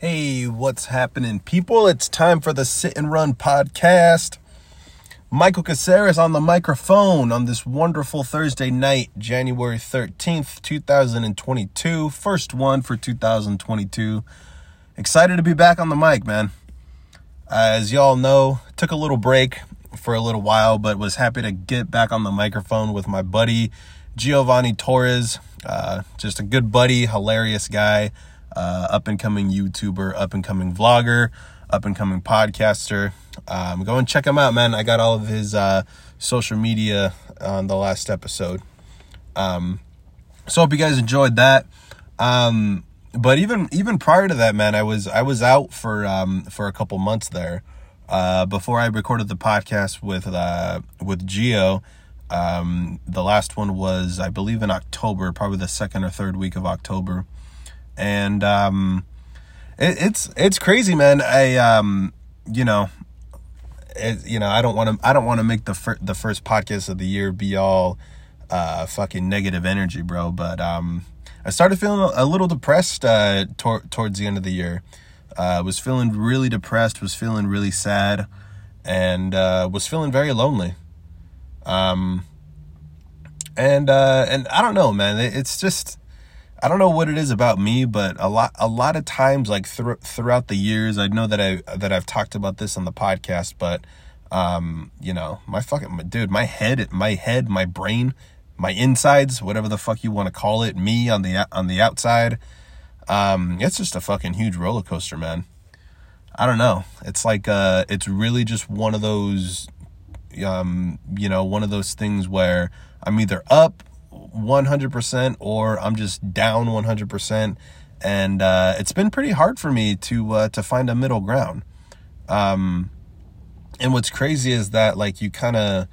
Hey, what's happening, people? It's time for the Sit and Run podcast. Michael Caceres on the microphone on this wonderful Thursday night, January 13th, 2022. First one for 2022. Excited to be back on the mic, man. As y'all know, took a little break for a little while, but was happy to get back on the microphone with my buddy Giovanni Torres. Uh, just a good buddy, hilarious guy uh, up and coming YouTuber, up and coming vlogger, up and coming podcaster. Um, go and check him out, man. I got all of his uh, social media on the last episode. Um, so hope you guys enjoyed that. Um, but even even prior to that, man, I was I was out for um, for a couple months there uh, before I recorded the podcast with uh, with Geo. Um, the last one was I believe in October, probably the second or third week of October and um, it, it's it's crazy, man. I um, you know, it, you know, I don't want to I don't want to make the fir- the first podcast of the year be all uh, fucking negative energy, bro. But um, I started feeling a little depressed uh, tor- towards the end of the year. Uh, was feeling really depressed. Was feeling really sad, and uh, was feeling very lonely. Um, and uh, and I don't know, man. It's just I don't know what it is about me, but a lot a lot of times like th- throughout the years, I know that I that I've talked about this on the podcast, but um, you know, my fucking my, dude, my head, my head, my brain, my insides, whatever the fuck you want to call it, me on the on the outside, um, it's just a fucking huge roller coaster, man. I don't know. It's like uh it's really just one of those um, you know, one of those things where I'm either up 100% or I'm just down 100%. And uh, it's been pretty hard for me to uh, to find a middle ground. Um, and what's crazy is that like you kind of,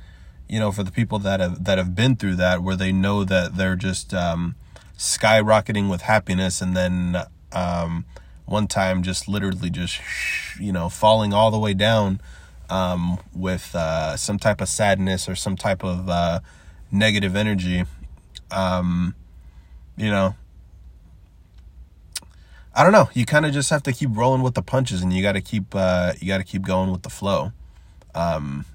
you know, for the people that have that have been through that, where they know that they're just um, skyrocketing with happiness, and then um, one time just literally just you know falling all the way down um, with uh, some type of sadness or some type of uh, negative energy um, you know, I don't know. You kind of just have to keep rolling with the punches, and you got to keep uh, you got to keep going with the flow. Um,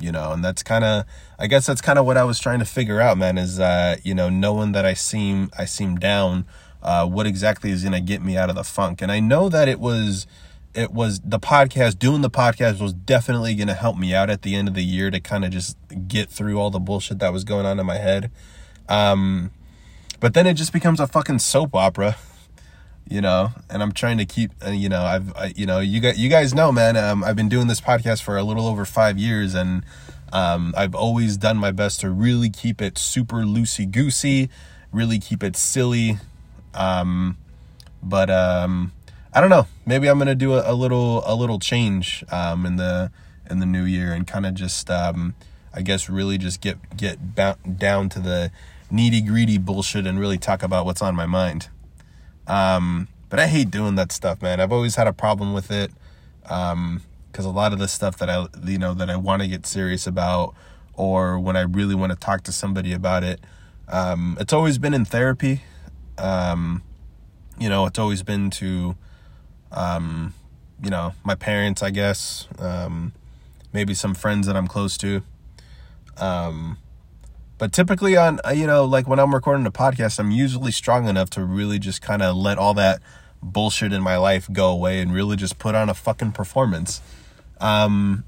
you know, and that's kind of I guess that's kind of what I was trying to figure out, man. Is uh, you know, knowing that I seem I seem down, uh, what exactly is gonna get me out of the funk? And I know that it was it was the podcast doing the podcast was definitely to help me out at the end of the year to kind of just get through all the bullshit that was going on in my head um, but then it just becomes a fucking soap opera, you know. And I'm trying to keep, uh, you know, I've, I, you know, you guys, you guys know, man. Um, I've been doing this podcast for a little over five years, and um, I've always done my best to really keep it super loosey goosey, really keep it silly. Um, but um, I don't know. Maybe I'm gonna do a, a little, a little change um, in the in the new year, and kind of just, um, I guess, really just get get down to the needy greedy bullshit and really talk about what's on my mind. Um, but I hate doing that stuff, man. I've always had a problem with it. Um, cause a lot of the stuff that I, you know, that I want to get serious about or when I really want to talk to somebody about it, um, it's always been in therapy. Um, you know, it's always been to, um, you know, my parents, I guess, um, maybe some friends that I'm close to. Um, but typically on uh, you know like when i'm recording a podcast i'm usually strong enough to really just kind of let all that bullshit in my life go away and really just put on a fucking performance. Um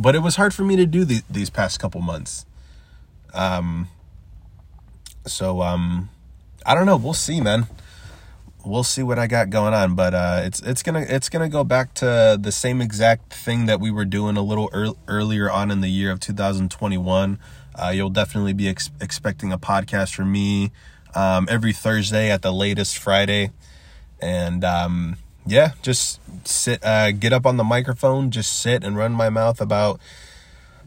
but it was hard for me to do the, these past couple months. Um so um i don't know. We'll see man. We'll see what i got going on. But uh it's it's gonna it's gonna go back to the same exact thing that we were doing a little ear- earlier on in the year of 2021 uh, you'll definitely be ex- expecting a podcast from me um, every Thursday at the latest Friday. And um, yeah, just sit, uh, get up on the microphone, just sit and run my mouth about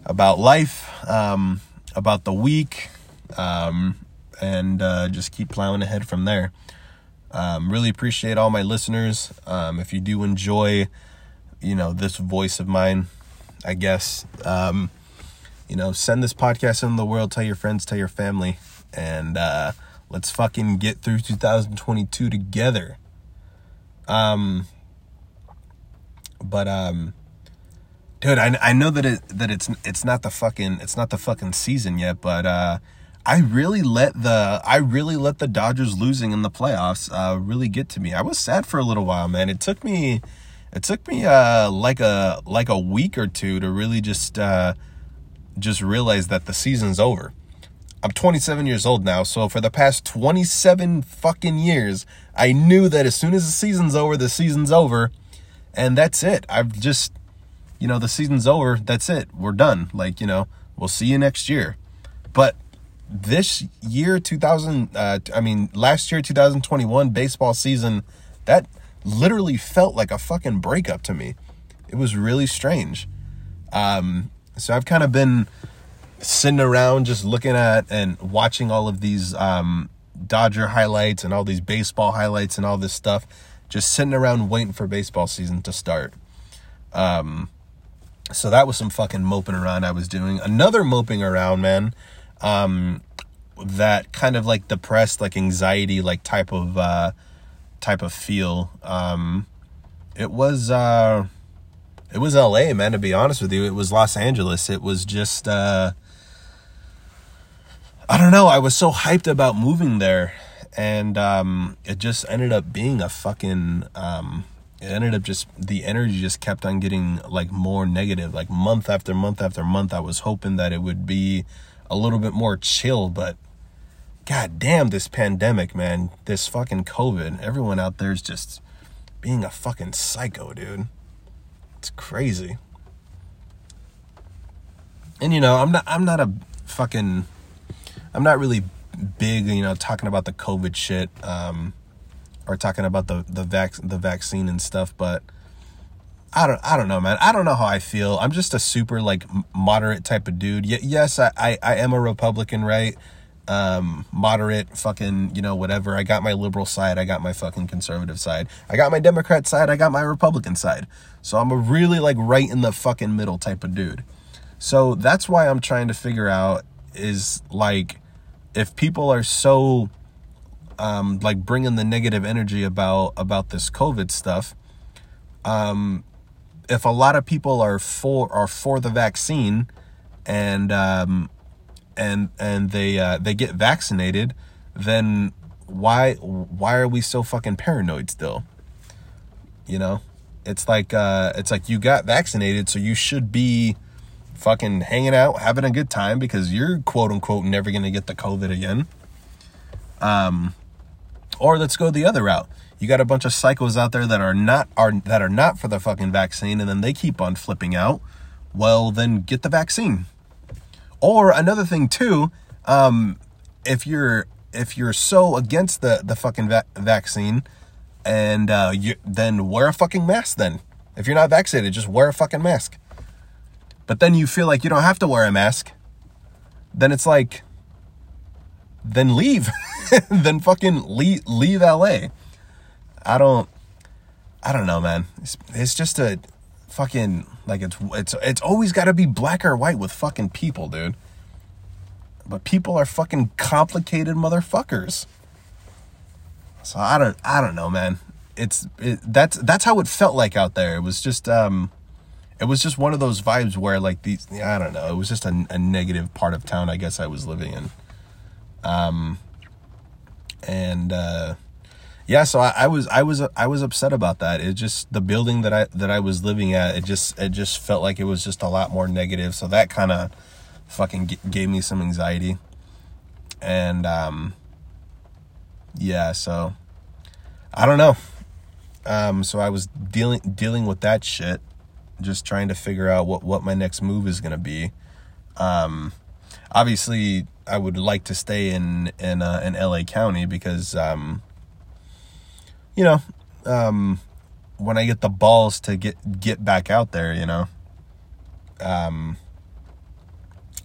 about life, um, about the week, um, and uh, just keep plowing ahead from there. Um, really appreciate all my listeners. Um, if you do enjoy, you know, this voice of mine, I guess. Um, you know, send this podcast into the world, tell your friends, tell your family, and uh, let's fucking get through 2022 together. Um, but um, dude, I I know that it that it's it's not the fucking it's not the fucking season yet, but uh, I really let the I really let the Dodgers losing in the playoffs uh really get to me. I was sad for a little while, man. It took me it took me uh like a like a week or two to really just uh just realized that the season's over. I'm 27 years old now, so for the past 27 fucking years, I knew that as soon as the season's over, the season's over, and that's it. I've just, you know, the season's over, that's it. We're done. Like, you know, we'll see you next year. But this year, 2000, uh, I mean, last year, 2021 baseball season, that literally felt like a fucking breakup to me. It was really strange. Um, so I've kind of been sitting around just looking at and watching all of these um, Dodger highlights and all these baseball highlights and all this stuff, just sitting around waiting for baseball season to start. Um, so that was some fucking moping around I was doing. Another moping around, man. Um, that kind of like depressed, like anxiety, like type of uh, type of feel. Um, it was uh, it was L.A. Man. To be honest with you, it was Los Angeles. It was just uh, I don't know. I was so hyped about moving there, and um, it just ended up being a fucking. Um, it ended up just the energy just kept on getting like more negative. Like month after month after month, I was hoping that it would be a little bit more chill, but god damn this pandemic, man. This fucking COVID. Everyone out there is just being a fucking psycho, dude. It's crazy. And you know, I'm not I'm not a fucking I'm not really big, you know, talking about the COVID shit, um, or talking about the the vac the vaccine and stuff, but I don't I don't know, man. I don't know how I feel. I'm just a super like moderate type of dude. Y- yes, I, I I am a Republican, right? Um, moderate, fucking, you know, whatever. I got my liberal side. I got my fucking conservative side. I got my Democrat side. I got my Republican side. So I'm a really like right in the fucking middle type of dude. So that's why I'm trying to figure out is like if people are so um, like bringing the negative energy about about this COVID stuff, um, if a lot of people are for are for the vaccine, and um, and and they uh, they get vaccinated, then why why are we so fucking paranoid still? You know, it's like uh, it's like you got vaccinated, so you should be fucking hanging out, having a good time because you're quote unquote never to get the COVID again. Um, or let's go the other route. You got a bunch of psychos out there that are not are that are not for the fucking vaccine, and then they keep on flipping out. Well, then get the vaccine. Or another thing too, um, if you're if you're so against the the fucking va- vaccine, and uh, you then wear a fucking mask. Then, if you're not vaccinated, just wear a fucking mask but then you feel like you don't have to wear a mask, then it's like, then leave. then fucking leave, leave LA. I don't, I don't know, man. It's, it's just a fucking, like, it's, it's, it's always got to be black or white with fucking people, dude. But people are fucking complicated motherfuckers. So I don't, I don't know, man. It's, it, that's, that's how it felt like out there. It was just, um, it was just one of those vibes where like these I don't know, it was just a, a negative part of town I guess I was living in. Um and uh yeah, so I, I was I was I was upset about that. It just the building that I that I was living at, it just it just felt like it was just a lot more negative. So that kind of fucking g- gave me some anxiety. And um yeah, so I don't know. Um so I was dealing dealing with that shit just trying to figure out what what my next move is to be. Um, obviously, I would like to stay in in uh, in LA County because um, you know um, when I get the balls to get get back out there, you know, um,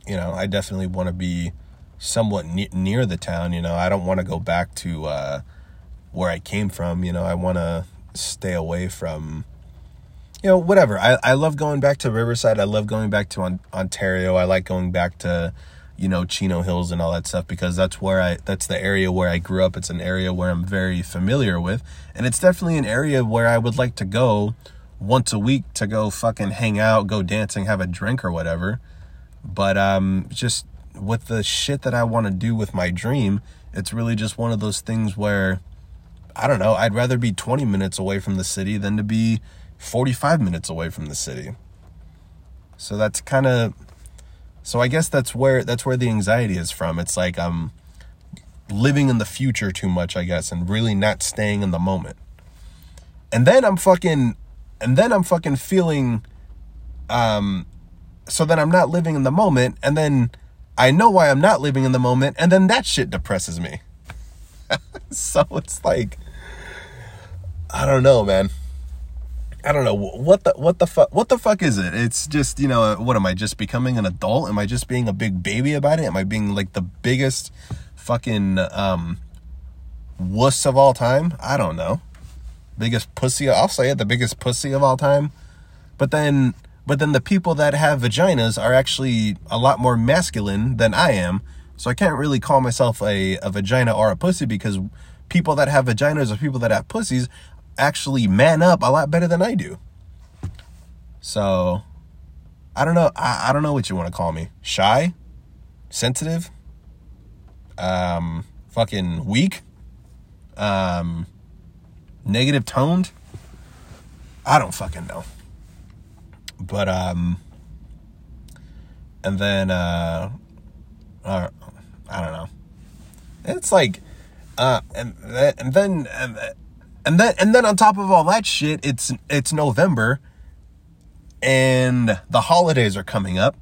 you know, I definitely want to be somewhat ne- near the town. You know, I don't want to go back to uh, where I came from. You know, I want to stay away from you know, whatever. I, I love going back to Riverside. I love going back to on, Ontario. I like going back to you know, Chino Hills and all that stuff because that's where I that's the area where I grew up. It's an area where I'm very familiar with, and it's definitely an area where I would like to go once a week to go fucking hang out, go dancing, have a drink or whatever. But um just with the shit that I want to do with my dream, it's really just one of those things where I don't know, I'd rather be 20 minutes away from the city than to be 45 minutes away from the city. So that's kind of so I guess that's where that's where the anxiety is from. It's like I'm living in the future too much, I guess, and really not staying in the moment. And then I'm fucking and then I'm fucking feeling um so then I'm not living in the moment and then I know why I'm not living in the moment and then that shit depresses me. so it's like I don't know, man. I don't know what the what the fuck what the fuck is it? It's just you know what am I just becoming an adult? Am I just being a big baby about it? Am I being like the biggest fucking um wuss of all time? I don't know. Biggest pussy. I'll say it. The biggest pussy of all time. But then but then the people that have vaginas are actually a lot more masculine than I am. So I can't really call myself a, a vagina or a pussy because people that have vaginas or people that have pussies actually man up a lot better than I do. So I don't know. I, I don't know what you want to call me. Shy? Sensitive? Um fucking weak? Um negative toned? I don't fucking know. But um and then uh, uh I don't know. It's like uh and and then and and then and then on top of all that shit, it's it's November and the holidays are coming up.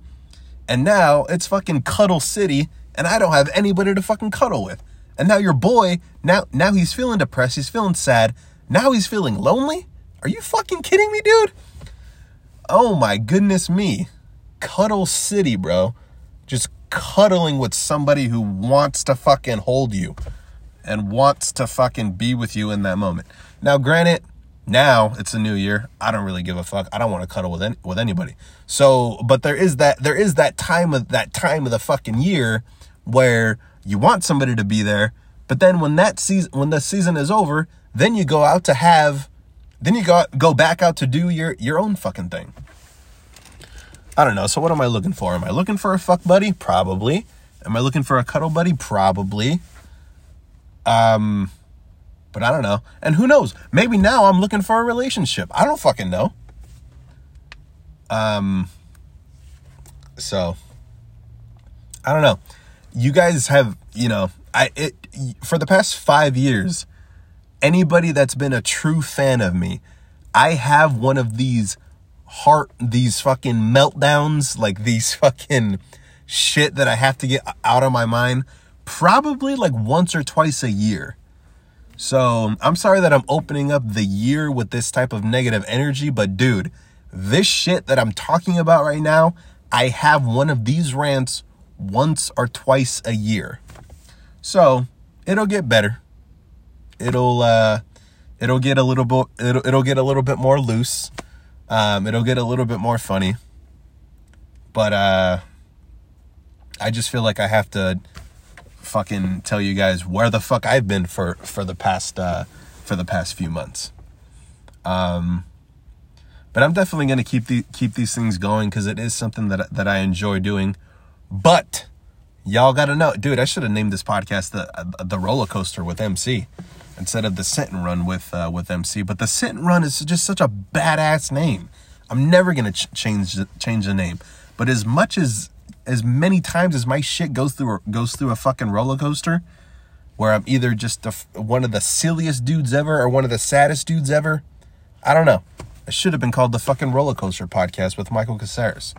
And now it's fucking Cuddle City and I don't have anybody to fucking cuddle with. And now your boy, now now he's feeling depressed, he's feeling sad. Now he's feeling lonely? Are you fucking kidding me, dude? Oh my goodness me. Cuddle City, bro. Just cuddling with somebody who wants to fucking hold you and wants to fucking be with you in that moment. Now, granted, now it's a new year. I don't really give a fuck. I don't want to cuddle with any, with anybody. So, but there is that there is that time of that time of the fucking year where you want somebody to be there, but then when that season when the season is over, then you go out to have then you go go back out to do your your own fucking thing. I don't know. So what am I looking for? Am I looking for a fuck buddy? Probably. Am I looking for a cuddle buddy? Probably. Um, but I don't know. And who knows? Maybe now I'm looking for a relationship. I don't fucking know. Um, so I don't know. You guys have, you know, I it for the past five years. Anybody that's been a true fan of me, I have one of these heart, these fucking meltdowns, like these fucking shit that I have to get out of my mind probably like once or twice a year. So I'm sorry that I'm opening up the year with this type of negative energy, but dude, this shit that I'm talking about right now, I have one of these rants once or twice a year. So it'll get better. It'll uh it'll get a little bit it'll it'll get a little bit more loose. Um it'll get a little bit more funny. But uh I just feel like I have to fucking tell you guys where the fuck I've been for for the past uh, for the past few months. Um, but I'm definitely gonna keep the keep these things going because it is something that that I enjoy doing. But y'all gotta know, dude. I should have named this podcast the the roller coaster with MC instead of the sit and run with uh, with MC. But the sit and run is just such a badass name. I'm never gonna ch- change change the name. But as much as as many times as my shit goes through goes through a fucking roller coaster where I'm either just a, one of the silliest dudes ever or one of the saddest dudes ever. I don't know. It should have been called the fucking roller coaster podcast with Michael Caceres.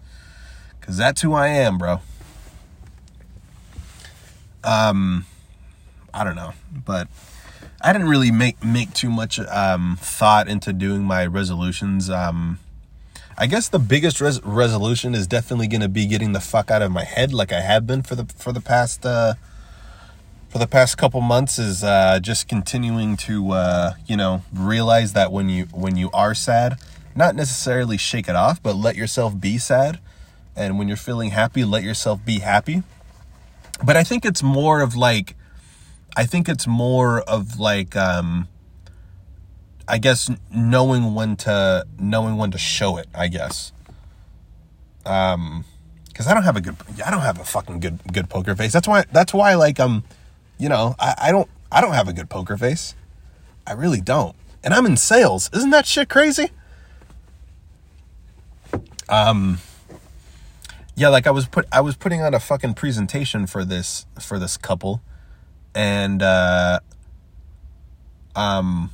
Cause that's who I am, bro. Um I don't know, but I didn't really make make too much um thought into doing my resolutions. Um I guess the biggest res- resolution is definitely going to be getting the fuck out of my head, like I have been for the for the past uh, for the past couple months. Is uh, just continuing to uh, you know realize that when you when you are sad, not necessarily shake it off, but let yourself be sad, and when you're feeling happy, let yourself be happy. but I think it's more of like I think it's more of like um I guess knowing when to knowing when to show it, I guess. Um cuz I don't have a good I don't have a fucking good good poker face. That's why that's why like um you know, I I don't I don't have a good poker face. I really don't. And I'm in sales. Isn't that shit crazy? Um yeah, like I was put I was putting on a fucking presentation for this for this couple and uh um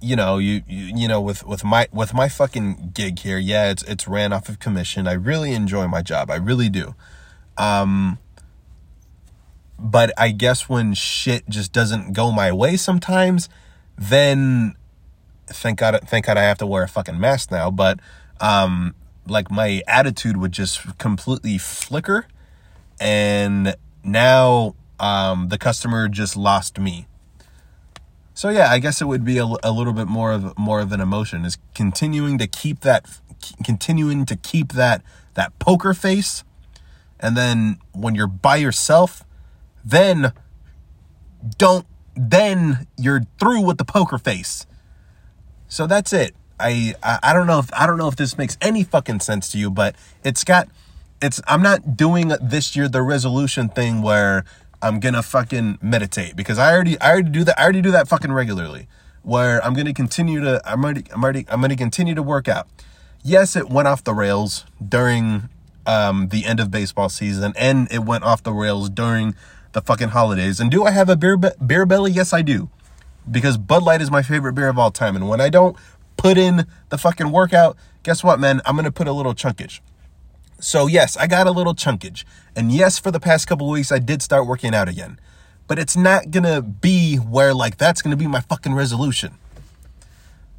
you know you, you you know with with my with my fucking gig here yeah it's it's ran off of commission. I really enjoy my job. I really do. Um but i guess when shit just doesn't go my way sometimes then thank god thank god i have to wear a fucking mask now. But um like my attitude would just completely flicker. And now um, the customer just lost me. So yeah, I guess it would be a, a little bit more of more of an emotion is continuing to keep that continuing to keep that that poker face and then when you're by yourself then don't then you're through with the poker face. So that's it. I, I I don't know if I don't know if this makes any fucking sense to you, but it's got it's I'm not doing this year the resolution thing where I'm gonna fucking meditate because I already I already do that I already do that fucking regularly where I'm gonna continue to I'm already I'm already I'm gonna continue to work out. Yes, it went off the rails during um, the end of baseball season, and it went off the rails during the fucking holidays. And do I have a beer be- beer belly? Yes, I do, because Bud Light is my favorite beer of all time. And when I don't put in the fucking workout, guess what, man? I'm gonna put a little chunkage. So, yes, I got a little chunkage. And yes, for the past couple weeks, I did start working out again. But it's not gonna be where, like, that's gonna be my fucking resolution.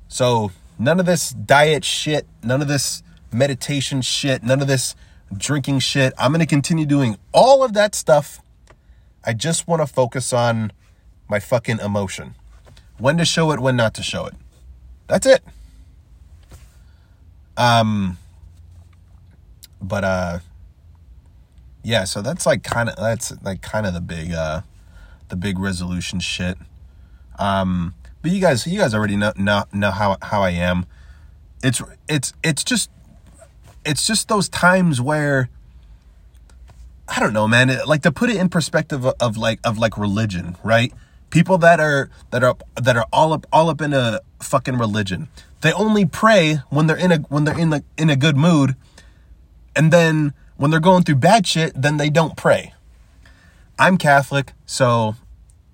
So, none of this diet shit, none of this meditation shit, none of this drinking shit. I'm gonna continue doing all of that stuff. I just wanna focus on my fucking emotion. When to show it, when not to show it. That's it. Um, but uh yeah so that's like kind of that's like kind of the big uh the big resolution shit. Um but you guys you guys already know know, know how how i am. It's it's it's just it's just those times where i don't know man it, like to put it in perspective of, of like of like religion right? People that are that are that are all up all up in a fucking religion. They only pray when they're in a when they're in the in a good mood and then when they're going through bad shit, then they don't pray. I'm Catholic, so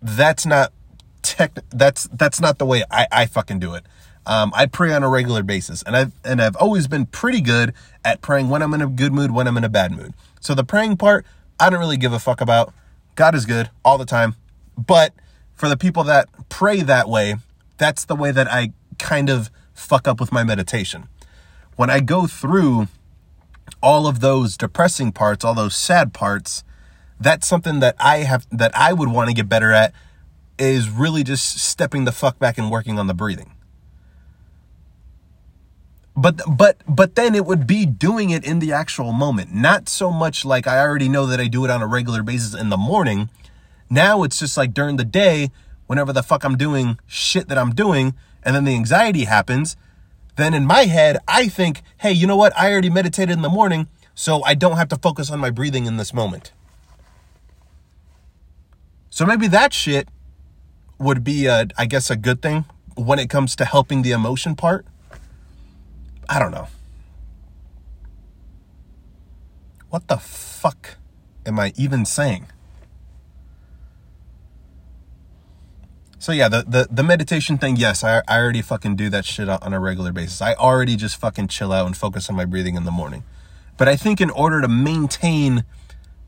that's not tech that's that's not the way I, I fucking do it. Um, I pray on a regular basis, and I've and I've always been pretty good at praying when I'm in a good mood, when I'm in a bad mood. So the praying part, I don't really give a fuck about. God is good all the time, but for the people that pray that way, that's the way that I kind of fuck up with my meditation. When I go through all of those depressing parts, all those sad parts, that's something that I have that I would want to get better at is really just stepping the fuck back and working on the breathing. But but but then it would be doing it in the actual moment, not so much like I already know that I do it on a regular basis in the morning. Now it's just like during the day, whenever the fuck I'm doing shit that I'm doing, and then the anxiety happens, then in my head, I think, hey, you know what? I already meditated in the morning, so I don't have to focus on my breathing in this moment. So maybe that shit would be, a, I guess, a good thing when it comes to helping the emotion part. I don't know. What the fuck am I even saying? So yeah, the, the, the meditation thing, yes, I, I already fucking do that shit on a regular basis. I already just fucking chill out and focus on my breathing in the morning. But I think in order to maintain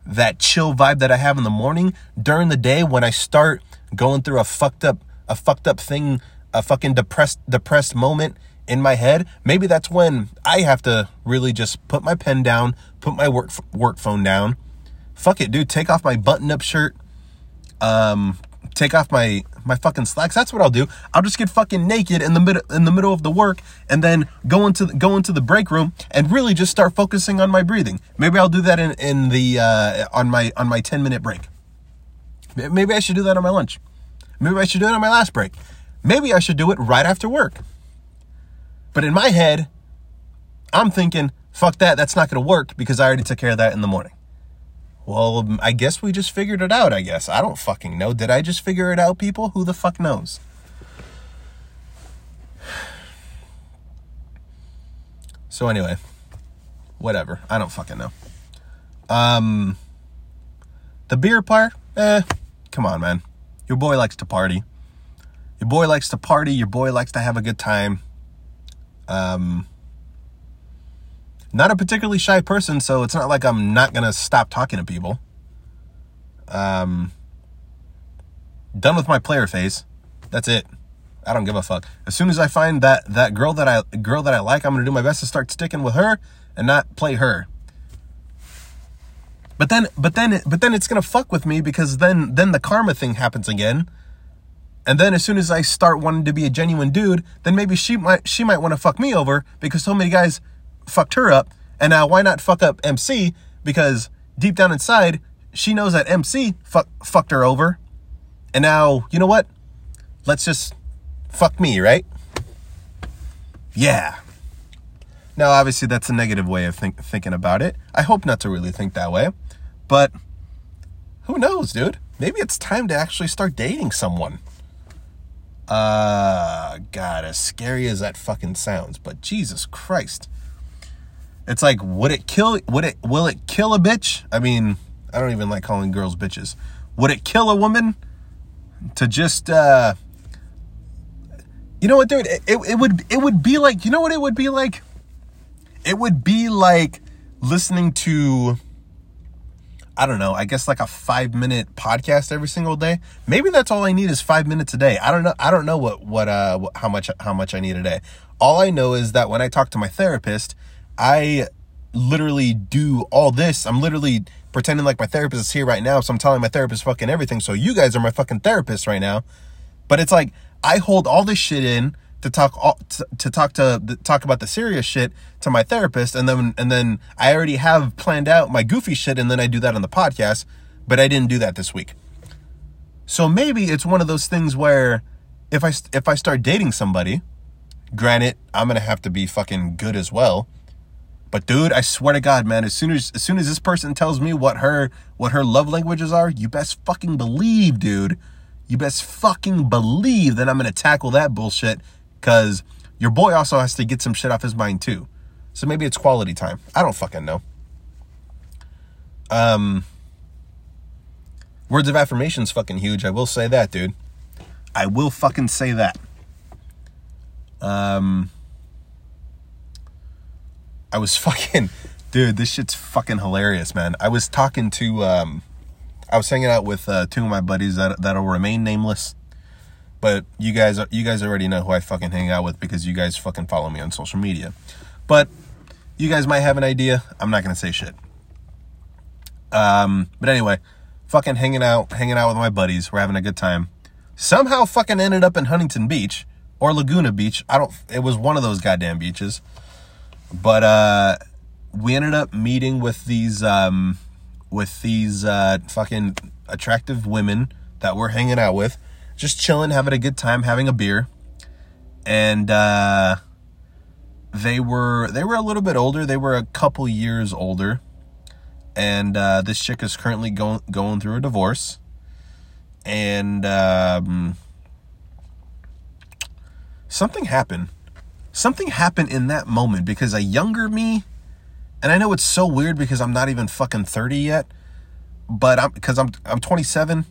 that chill vibe that I have in the morning, during the day when I start going through a fucked up a fucked up thing, a fucking depressed depressed moment in my head, maybe that's when I have to really just put my pen down, put my work work phone down. Fuck it, dude, take off my button up shirt. Um take off my my fucking slacks. That's what I'll do. I'll just get fucking naked in the middle in the middle of the work and then go into the, go into the break room and really just start focusing on my breathing. Maybe I'll do that in in the uh, on my on my 10 minute break. Maybe I should do that on my lunch. Maybe I should do it on my last break. Maybe I should do it right after work. But in my head, I'm thinking, fuck that, that's not going to work because I already took care of that in the morning. Well, I guess we just figured it out, I guess. I don't fucking know. Did I just figure it out, people? Who the fuck knows? So anyway, whatever. I don't fucking know. Um the beer part, eh, come on, man. Your boy likes to party. Your boy likes to party, your boy likes to have a good time. Um not a particularly shy person, so it's not like I'm not gonna stop talking to people. Um, done with my player phase. That's it. I don't give a fuck. As soon as I find that that girl that I girl that I like, I'm gonna do my best to start sticking with her and not play her. But then, but then, but then it's gonna fuck with me because then then the karma thing happens again. And then as soon as I start wanting to be a genuine dude, then maybe she might she might want to fuck me over because so many guys fucked her up. And now why not fuck up MC? Because deep down inside, she knows that MC fuck, fucked her over. And now, you know what? Let's just fuck me, right? Yeah. Now, obviously, that's a negative way of think, thinking about it. I hope not to really think that way. But who knows, dude? Maybe it's time to actually start dating someone. Uh, God, as scary as that fucking sounds, but Jesus Christ. It's like, would it kill? Would it? Will it kill a bitch? I mean, I don't even like calling girls bitches. Would it kill a woman to just? uh You know what, dude? It, it, it would. It would be like. You know what it would be like? It would be like listening to. I don't know. I guess like a five minute podcast every single day. Maybe that's all I need is five minutes a day. I don't know. I don't know what what uh how much how much I need a day. All I know is that when I talk to my therapist, I literally do all this. I'm literally pretending like my therapist is here right now. So I'm telling my therapist fucking everything. So you guys are my fucking therapist right now. But it's like I hold all this shit in to talk to, talk to talk about the serious shit to my therapist and then and then I already have planned out my goofy shit and then I do that on the podcast, but I didn't do that this week. So maybe it's one of those things where if I if I start dating somebody, granted, I'm to have to be fucking good as well but dude, I swear to God, man, as soon as as soon as this person tells me what her what her love languages are, you best fucking believe, dude. You best fucking believe that I'm gonna tackle that bullshit. Cause your boy also has to get some shit off his mind too. So maybe it's quality time. I don't fucking know. Um Words of affirmation's fucking huge. I will say that, dude. I will fucking say that. Um I was fucking, dude, this shit's fucking hilarious, man. I was talking to, um, I was hanging out with uh, two of my buddies that that'll remain nameless, but you guys, you guys already know who I fucking hang out with because you guys fucking follow me on social media. But you guys might have an idea. I'm not gonna say shit. Um, but anyway, fucking hanging out, hanging out with my buddies. We're having a good time. Somehow, fucking ended up in Huntington Beach or Laguna Beach. I don't. It was one of those goddamn beaches. But uh, we ended up meeting with these um, with these uh, fucking attractive women that we're hanging out with, just chilling, having a good time, having a beer, and uh, they were they were a little bit older. They were a couple years older, and uh, this chick is currently going going through a divorce, and um, something happened something happened in that moment because a younger me, and I know it's so weird because I'm not even fucking 30 yet, but I'm because I'm I'm 27.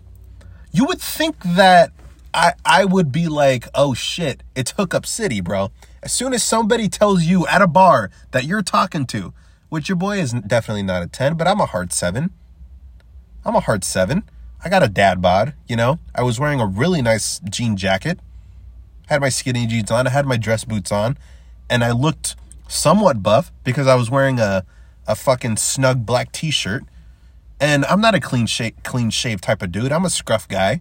You would think that I I would be like, oh shit, it's hookup city, bro. As soon as somebody tells you at a bar that you're talking to, which your boy is definitely not a 10, but I'm a hard seven. I'm a hard seven. I got a dad bod, you know. I was wearing a really nice jean jacket had my skinny jeans on, I had my dress boots on, and I looked somewhat buff because I was wearing a a fucking snug black t-shirt. And I'm not a clean shave clean shave type of dude. I'm a scruff guy.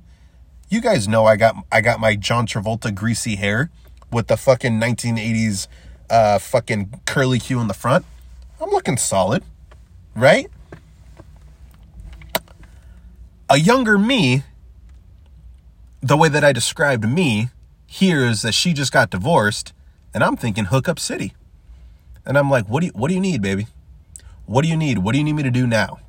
You guys know I got I got my John Travolta greasy hair with the fucking 1980s uh fucking curly Q in the front. I'm looking solid, right? A younger me, the way that I described me, hears that she just got divorced, and I'm thinking hookup city. And I'm like, what do you what do you need, baby? What do you need? What do you need me to do now?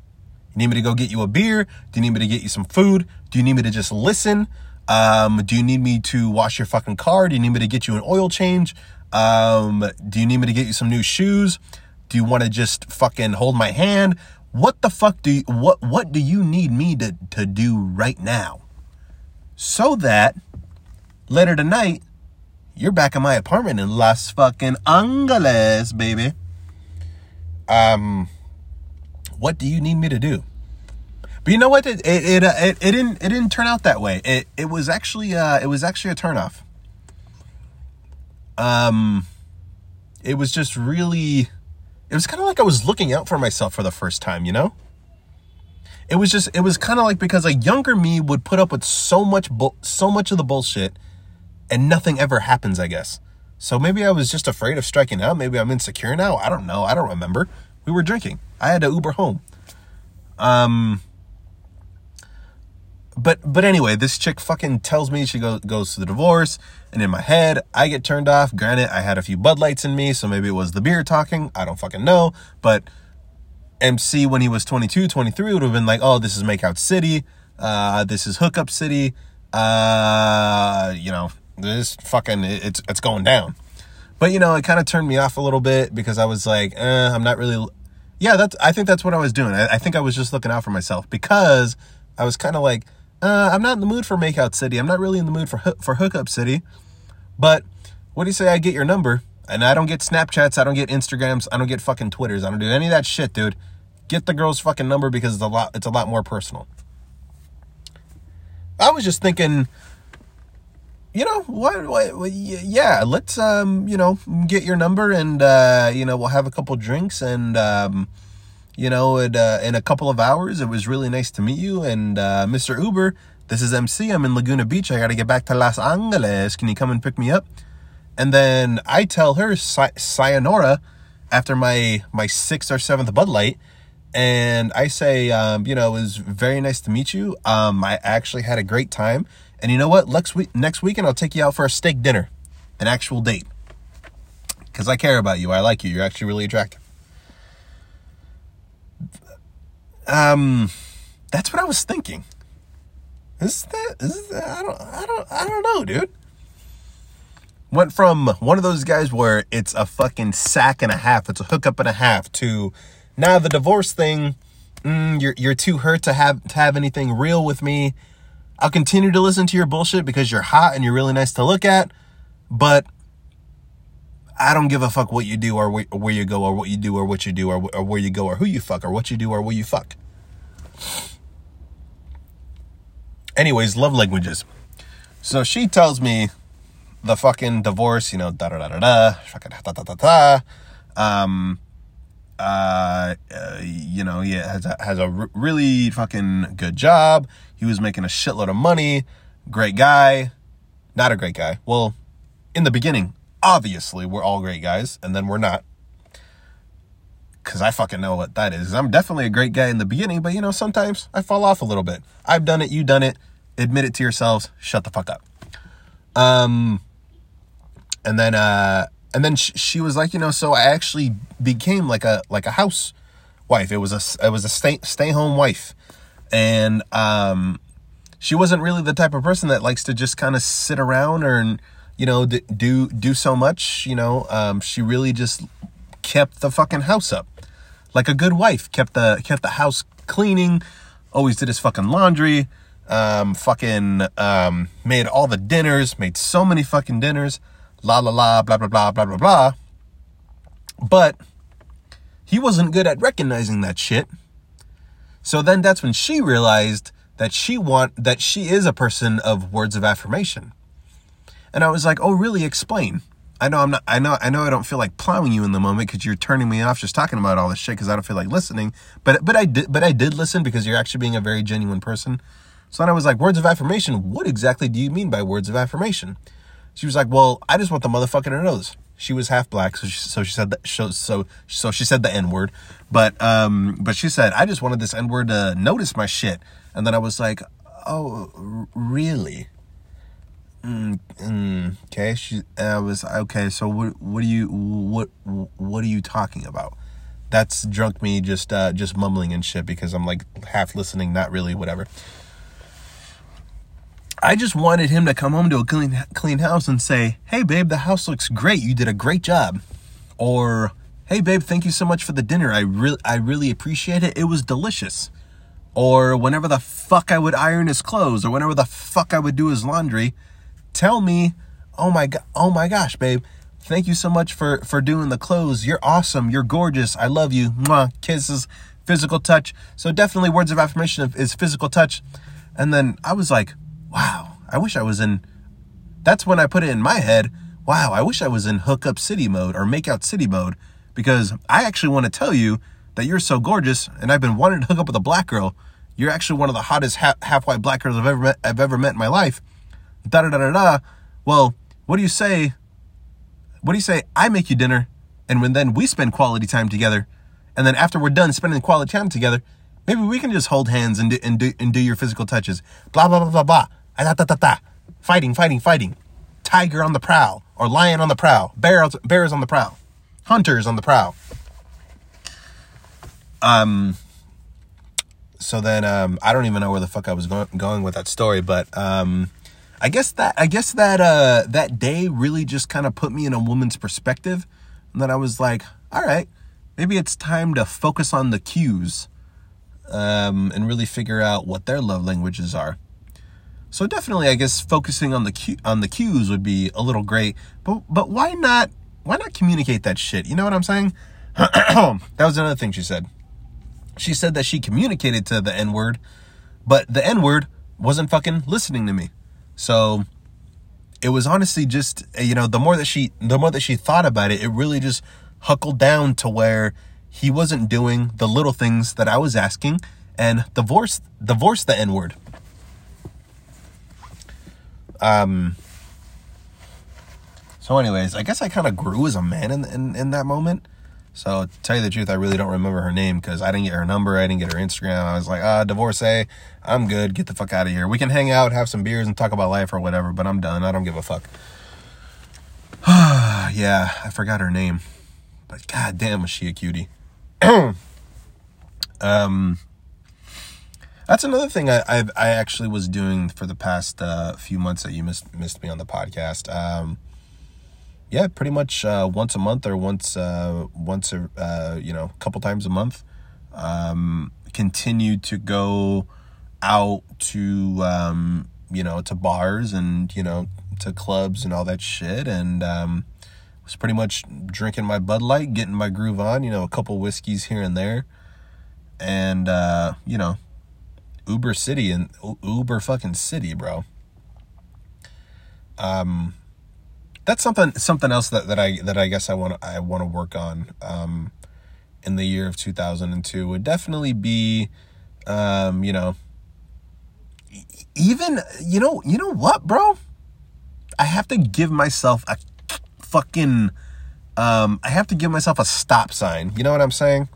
You need me to go get you a beer? Do you need me to get you some food? Do you need me to just listen? Um, do you need me to wash your fucking car? Do you need me to get you an oil change? Um, do you need me to get you some new shoes? Do you want to just fucking hold my hand? What the fuck do you, what what do you need me to to do right now? So that later tonight you're back in my apartment in Las fucking Angeles, baby. Um what do you need me to do? But you know what? It it it, uh, it, it didn't it didn't turn out that way. It it was actually uh it was actually a turnoff. Um, it was just really, it was kind of like I was looking out for myself for the first time. You know. It was just it was kind of like because a younger me would put up with so much bu- so much of the bullshit, and nothing ever happens. I guess. So maybe I was just afraid of striking out. Maybe I'm insecure now. I don't know. I don't remember. We were drinking. I had to Uber home. Um, but but anyway, this chick fucking tells me she goes goes to the divorce, and in my head, I get turned off. Granted, I had a few Bud Lights in me, so maybe it was the beer talking. I don't fucking know. But MC when he was 22, 23 would have been like, "Oh, this is Makeout City. Uh, this is Hookup City. Uh, you know, this fucking it's it's going down." But you know, it kind of turned me off a little bit because I was like, eh, I'm not really. Yeah, that's. I think that's what I was doing. I, I think I was just looking out for myself because I was kind of like, uh, I'm not in the mood for Makeout City. I'm not really in the mood for for Hookup City. But what do you say? I get your number, and I don't get Snapchats. I don't get Instagrams. I don't get fucking Twitters. I don't do any of that shit, dude. Get the girl's fucking number because it's a lot. It's a lot more personal. I was just thinking you know what, what, yeah let's um you know get your number and uh you know we'll have a couple drinks and um you know it, uh, in a couple of hours it was really nice to meet you. And uh mr uber this is mc i'm in laguna beach i gotta get back to los angeles can you come and pick me up? And then i tell her say- sayonara after my my sixth or seventh bud light and i say um you know it was very nice to meet you. Um i actually had a great time and you know what? Next week, next weekend, I'll take you out for a steak dinner, an actual date. Because I care about you. I like you. You're actually really attractive. Um, that's what I was thinking. Is that? Is that? I don't. I don't. I don't know, dude. Went from one of those guys where it's a fucking sack and a half, it's a hookup and a half, to now the divorce thing. Mm, you're you're too hurt to have to have anything real with me I'll continue to listen to your bullshit because you're hot and you're really nice to look at, but I don't give a fuck what you do or where, you go or what you do or what you do or, where you go or who you fuck or what you do or where you fuck. Anyways, love languages. So she tells me the fucking divorce, you know, da da da da da, da da da da. Um, uh, uh, you know, he has a, has a r- really fucking good job. He was making a shitload of money. Great guy. Not a great guy. Well, in the beginning, obviously, we're all great guys, and then we're not. Because I fucking know what that is. I'm definitely a great guy in the beginning, but you know, sometimes I fall off a little bit. I've done it, you done it. Admit it to yourselves. Shut the fuck up. Um, and then, uh, and then she, she was like, you know, so I actually became like a like a house wife. It was a it was a stay stay home wife. And um, she wasn't really the type of person that likes to just kind of sit around or you know do do so much you know? Um, she really just kept the fucking house up. Like a good wife. Kept the kept the house cleaning. Always did his fucking laundry. Um, fucking um, made all the dinners. Made so many fucking dinners la la la blah blah blah blah blah blah but he wasn't good at recognizing that shit so then that's when she realized that she want that she is a person of words of affirmation. And I was like, "Oh, really? Explain." I know I'm not I know I know I don't feel like plowing you in the moment cuz you're turning me off just talking about all this shit cuz I don't feel like listening. But but I did but I did listen because you're actually being a very genuine person. So then I was like, words of affirmation, what exactly do you mean by words of affirmation? She was like, well, I just want the motherfucker to know this. She was half black, so she, so she said that. So so so she said the n word, but um, but she said I just wanted this n word to notice my shit, and then I was like, oh, really? Mm, mm, okay. She I was okay. So what what are you what what are you talking about? That's drunk me just uh just mumbling and shit because I'm like half listening, not really, whatever. I just wanted him to come home to a clean clean house and say, "Hey babe, the house looks great. You did a great job." Or, "Hey babe, thank you so much for the dinner. I really I really appreciate it. It was delicious." Or whenever the fuck I would iron his clothes or whenever the fuck I would do his laundry, tell me, "Oh my god, oh my gosh, babe, thank you so much for for doing the clothes. You're awesome. You're gorgeous. I love you." Mwah, kisses, physical touch. So definitely words of affirmation is physical touch. And then I was like, wow, I wish I was in. That's when I put it in my head. Wow, I wish I was in hookup city mode or makeout city mode because I actually want to tell you that you're so gorgeous and I've been wanting to hook up with a black girl. You're actually one of the hottest half, half white black girls I've ever met, I've ever met in my life. Da da da da da. Well, what do you say? What do you say? I make you dinner, and when then we spend quality time together, and then after we're done spending quality time together, maybe we can just hold hands and do and do, and do your physical touches. Blah blah blah blah blah. Da, Fighting, fighting, fighting. Tiger on the prowl, or lion on the prowl. Bears, bears on the prowl. Hunters on the prowl. Um. So then, um, I don't even know where the fuck I was going, going with that story, but um, I guess that I guess that uh, that day really just kind of put me in a woman's perspective, and then I was like, all right, maybe it's time to focus on the cues, um, and really figure out what their love languages are. So definitely, I guess focusing on the cu- on the cues would be a little great. But but why not why not communicate that shit? You know what I'm saying? that was another thing she said. She said that she communicated to the N word, but the N word wasn't fucking listening to me. So it was honestly just you know the more that she the more that she thought about it, it really just huckled down to where he wasn't doing the little things that I was asking and divorce divorce the N word. Um. So, anyways, I guess I kind of grew as a man in, in in that moment. So, tell you the truth, I really don't remember her name because I didn't get her number, I didn't get her Instagram. I was like, ah, divorcee, I'm good. Get the fuck out of here. We can hang out, have some beers, and talk about life or whatever. But I'm done. I don't give a fuck. Ah, yeah, I forgot her name, but god damn, was she a cutie. um that's another thing I I've, i actually was doing for the past uh, few months that you missed missed me on the podcast. Um, yeah, pretty much uh, once a month or once uh, once a uh, you know couple times a month. Um, continue to go out to um, you know to bars and you know to clubs and all that shit and um, was pretty much drinking my Bud Light, getting my groove on. You know, a couple whiskeys here and there, and uh, you know Uber City and Uber fucking City, bro. Um, that's something something else that, that I that I guess I want I want to work on um, in the year of 2002 would definitely be um, you know even you know you know what bro? I have to give myself a fucking um, I have to give myself a stop sign. You know what I'm saying?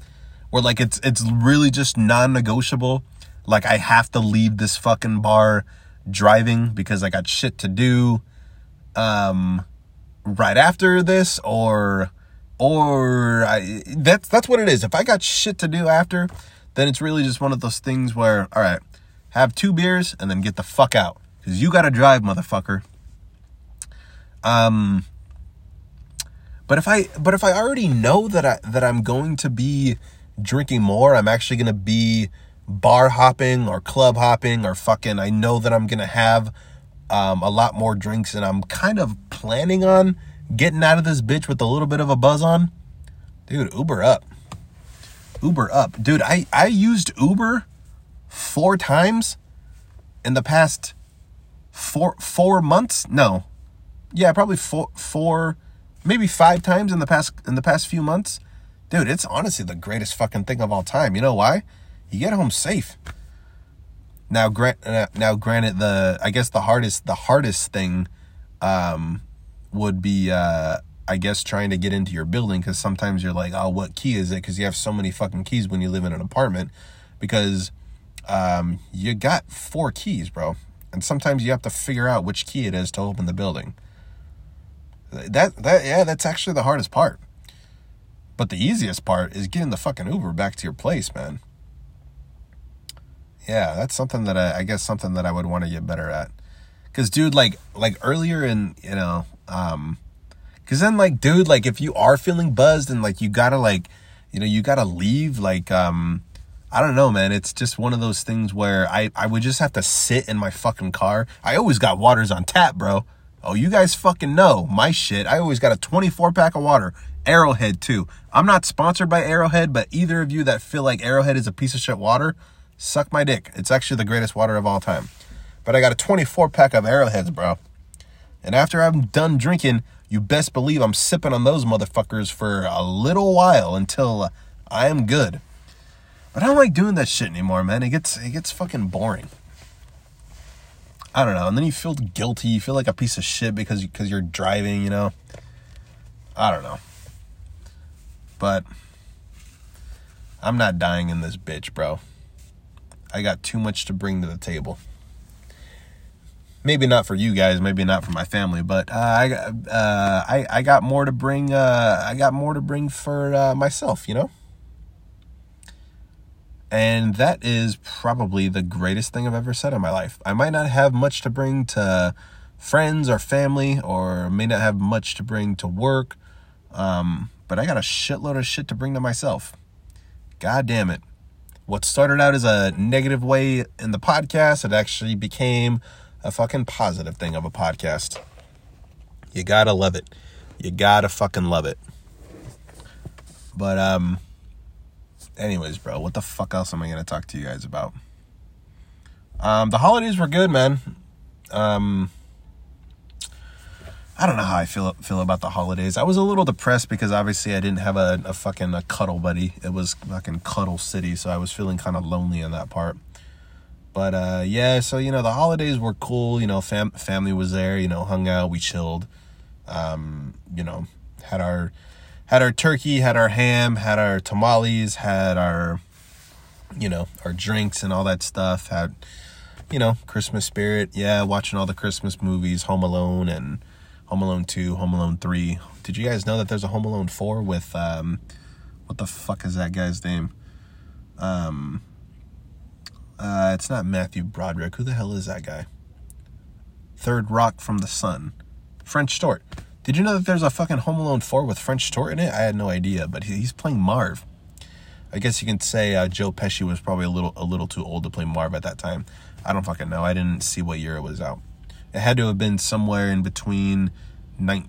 Where like it's it's really just non-negotiable like I have to leave this fucking bar driving because I got shit to do um right after this or or I that's that's what it is. If I got shit to do after, then it's really just one of those things where all right, have two beers and then get the fuck out cuz you got to drive, motherfucker. Um but if I but if I already know that I that I'm going to be drinking more, I'm actually going to be bar hopping or club hopping or fucking I know that I'm gonna have um, a lot more drinks and I'm kind of planning on getting out of this bitch with a little bit of a buzz on. Dude, Uber up. Uber up. Dude, I, I used Uber four times in the past four four months. No. Yeah, probably four four maybe five times in the past in the past few months. Dude, it's honestly the greatest fucking thing of all time. You know why? You get home safe. Now, grant uh, now, granted, the I guess the hardest the hardest thing um, would be uh, I guess trying to get into your building because sometimes you're like, oh, what key is it? Because you have so many fucking keys when you live in an apartment because um, you got four keys, bro, and sometimes you have to figure out which key it is to open the building. That that yeah, that's actually the hardest part. But the easiest part is getting the fucking Uber back to your place, man. Yeah, that's something that I, I guess something that I would want to get better at. Cause dude, like like earlier in you know, um, cause then like dude, like if you are feeling buzzed and like you gotta like, you know, you gotta leave, like um, I don't know, man. It's just one of those things where I I would just have to sit in my fucking car. I always got waters on tap, bro. Oh, you guys fucking know my shit. I always got a 24 pack of water. Arrowhead too. I'm not sponsored by Arrowhead, but either of you that feel like Arrowhead is a piece of shit water, suck my dick. It's actually the greatest water of all time. But I got a 24 pack of Arrowheads, bro. And after I'm done drinking, you best believe I'm sipping on those motherfuckers for a little while until I am good. But I don't like doing that shit anymore, man. It gets it gets fucking boring. I don't know. And then you feel guilty. You feel like a piece of shit because because you're driving. You know. I don't know. But I'm not dying in this bitch, bro. I got too much to bring to the table. Maybe not for you guys, maybe not for my family, but uh, I uh, I I got more to bring. Uh, I got more to bring for uh, myself, you know. And that is probably the greatest thing I've ever said in my life. I might not have much to bring to friends or family, or may not have much to bring to work, um, but I got a shitload of shit to bring to myself. God damn it. What started out as a negative way in the podcast, it actually became a fucking positive thing of a podcast. You gotta love it. You gotta fucking love it. But, um, anyways, bro, what the fuck else am I gonna talk to you guys about? Um, the holidays were good, man. Um, I don't know how I feel feel about the holidays. I was a little depressed because obviously I didn't have a, a fucking a cuddle buddy. It was fucking cuddle city, so I was feeling kind of lonely in that part. But uh, yeah, so you know the holidays were cool. You know, fam- family was there. You know, hung out, we chilled. Um, you know, had our had our turkey, had our ham, had our tamales, had our you know our drinks and all that stuff. Had you know Christmas spirit. Yeah, watching all the Christmas movies, Home Alone and Home Alone 2, Home Alone 3. Did you guys know that there's a Home Alone 4 with um what the fuck is that guy's name? Um uh it's not Matthew Broderick. Who the hell is that guy? Third Rock from the Sun. French Stewart. Did you know that there's a fucking Home Alone 4 with French Stewart in it? I had no idea, but he's playing Marv. I guess you can say uh, Joe Pesci was probably a little a little too old to play Marv at that time. I don't fucking know. I didn't see what year it was out. It had to have been somewhere in between uh,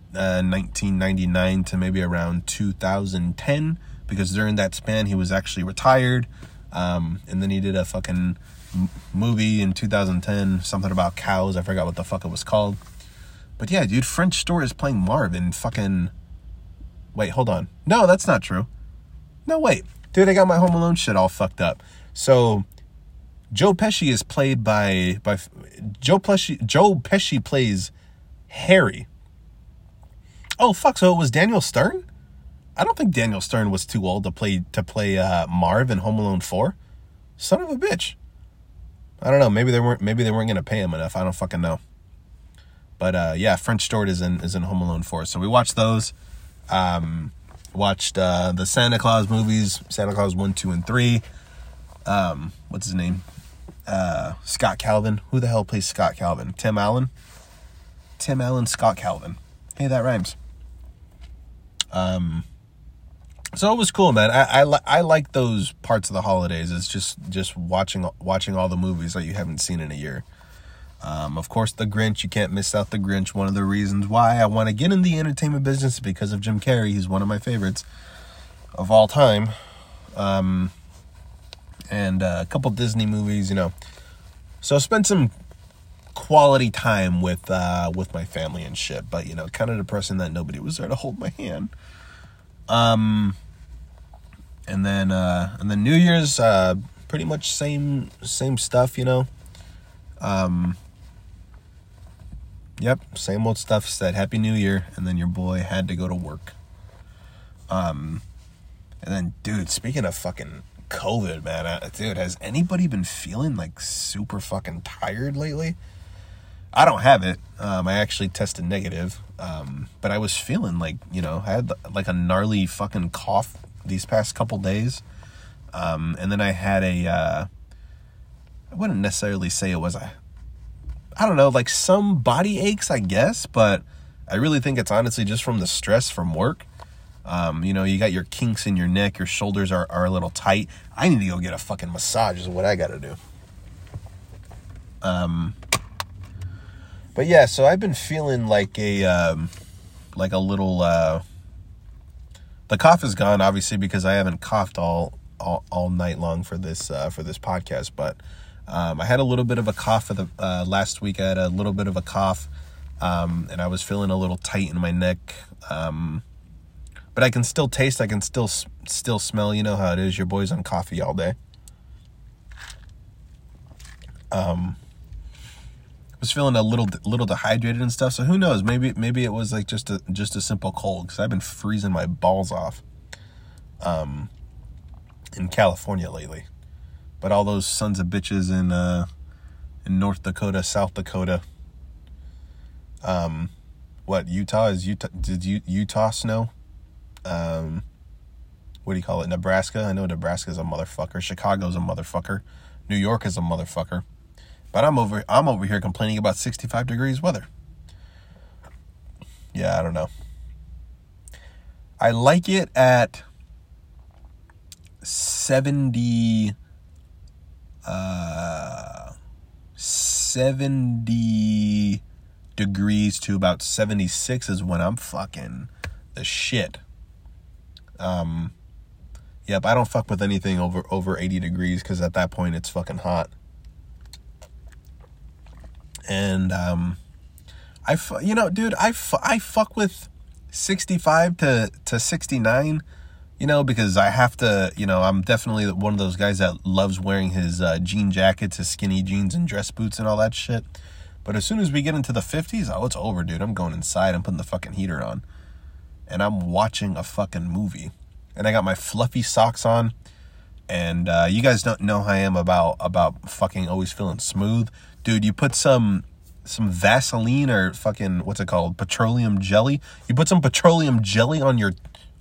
1999 to maybe around 2010 because during that span he was actually retired. Um, and then he did a fucking m- movie in 2010, something about cows. I forgot what the fuck it was called. But yeah, dude, French Stewart is playing Marv in fucking. Wait, hold on. No, that's not true. No, wait. Dude, I got my Home Alone shit all fucked up. So Joe Pesci is played by by Joe Pesci. Joe Pesci plays Harry. Oh fuck! So it was Daniel Stern. I don't think Daniel Stern was too old to play to play uh, Marv in Home Alone Four. Son of a bitch. I don't know. Maybe they weren't. Maybe they weren't gonna pay him enough. I don't fucking know. But uh, yeah, French Stewart is in is in Home Alone Four. So we watched those. Um, watched uh, the Santa Claus movies, Santa Claus one, two, and three. Um, what's his name? uh, Scott Calvin. Who the hell plays Scott Calvin? Tim Allen. Tim Allen, Scott Calvin. Hey, that rhymes. Um, so it was cool, man. I I, I like those parts of the holidays. It's just just watching watching all the movies that you haven't seen in a year. Um, of course, The Grinch. You can't miss out The Grinch. One of the reasons why I want to get in the entertainment business because of Jim Carrey. He's one of my favorites of all time. Um, and uh, a couple Disney movies, you know. So spent some quality time with uh, with my family and shit, but you know, kind of depressing that nobody was there to hold my hand. Um, and then uh, and then New Year's, uh, pretty much same same stuff, you know. Um, yep, same old stuff. Said Happy New Year, and then your boy had to go to work. Um, and then, dude, speaking of fucking COVID, man, uh, dude, has anybody been feeling like super fucking tired lately? I don't have it. Um, I actually tested negative, um, but I was feeling like you know I had like a gnarly fucking cough these past couple days, um, and then I had a. Uh, I wouldn't necessarily say it was a. I don't know, like some body aches, I guess, but I really think it's honestly just from the stress from work. Um, you know, you got your kinks in your neck, your shoulders are, are a little tight. I need to go get a fucking massage, is what I gotta do. Um, but yeah, so I've been feeling like a um, like a little. Uh, the cough is gone, obviously, because I haven't coughed all all, all night long for this uh, for this podcast. But um, I had a little bit of a cough the uh, last week. I had a little bit of a cough, um, and I was feeling a little tight in my neck. Um, but I can still taste. I can still still smell. You know how it is. Your boy's on coffee all day. Um, was feeling a little little dehydrated and stuff. So who knows? Maybe maybe it was like just a just a simple cold because I've been freezing my balls off. Um, in California lately, but all those sons of bitches in uh, in North Dakota, South Dakota. Um, what Utah is Utah? Did you Utah snow? Um, what do you call it? Nebraska. I know Nebraska's a motherfucker. Chicago's a motherfucker. New York is a motherfucker. But I'm over I'm over here complaining about 65 degrees weather. Yeah, I don't know. I like it at 70 uh 70 degrees to about 76 is when I'm fucking the shit. Um Yep, I don't fuck with anything over over 80 degrees cuz at that point it's fucking hot and um, I you know, dude, I I fuck with 65 to to 69 you know, because I have to, you know, I'm definitely one of those guys that loves wearing his uh, jean jackets, his skinny jeans, and dress boots and all that shit. But as soon as we get into the 50s, oh, it's over, dude. I'm going inside. I'm putting the fucking heater on. And I'm watching a fucking movie. And I got my fluffy socks on. And uh, you guys don't know how I am about about fucking always feeling smooth dude, you put some some Vaseline or fucking what's it called? Petroleum jelly. You put some petroleum jelly on your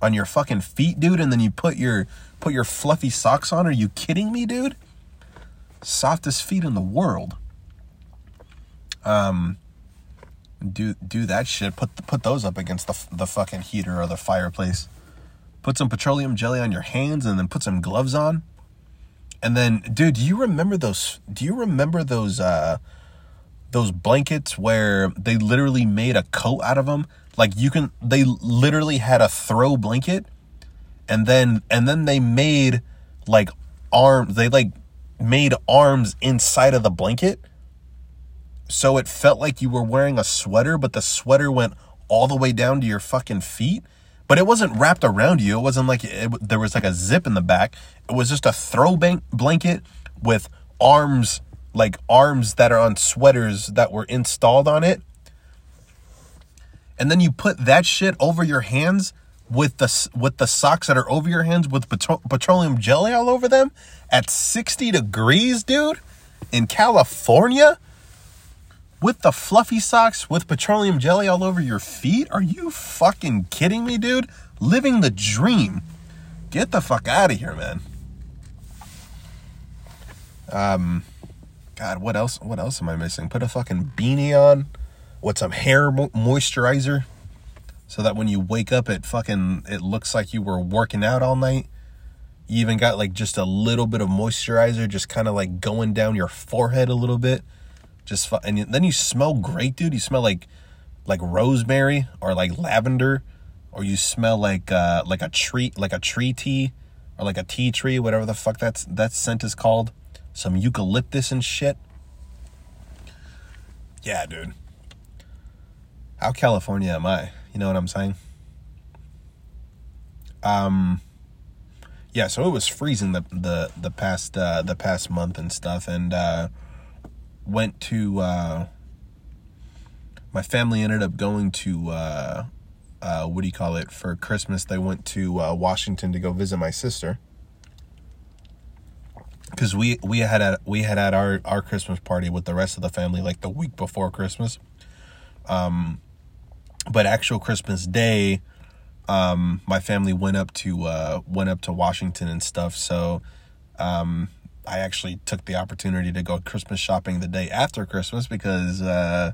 on your fucking feet, dude, and then you put your put your fluffy socks on. Are you kidding me, dude? Softest feet in the world. Um do do that shit. Put put those up against the the fucking heater or the fireplace. Put some petroleum jelly on your hands and then put some gloves on. And then, dude, do you remember those? Do you remember those? uh those blankets where they literally made a coat out of them like you can they literally had a throw blanket and then and then they made like arm they like made arms inside of the blanket so it felt like you were wearing a sweater but the sweater went all the way down to your fucking feet but it wasn't wrapped around you. It wasn't like it, there was like a zip in the back. It was just a throw bank blanket with arms, like arms that are on sweaters that were installed on it. And then you put that shit over your hands with the with the socks that are over your hands with petro- petroleum jelly all over them at 60 degrees, dude, in California with the fluffy socks with petroleum jelly all over your feet? Are you fucking kidding me, dude? Living the dream. Get the fuck out of here, man. Um, God, what else? What else am I missing? Put a fucking beanie on with some hair mo- moisturizer, so that when you wake up, it fucking it looks like you were working out all night. You even got like just a little bit of moisturizer, just kind of like going down your forehead a little bit just and then you smell great, dude. You smell like like rosemary or like lavender, or you smell like uh, like a tree like a tree tea or like a tea tree, whatever the fuck that's that scent is called. Some eucalyptus and shit. Yeah, dude. How California am I? You know what I'm saying? Um yeah, so it was freezing the the the past uh the past month and stuff and uh went to uh, my family ended up going to uh, uh, what do you call it for Christmas? They went to uh, Washington to go visit my sister because we we had a, we had had our our Christmas party with the rest of the family like the week before Christmas. Um, but actual Christmas Day, um, my family went up to uh, went up to Washington and stuff. So, um, I actually took the opportunity to go Christmas shopping the day after Christmas because, uh,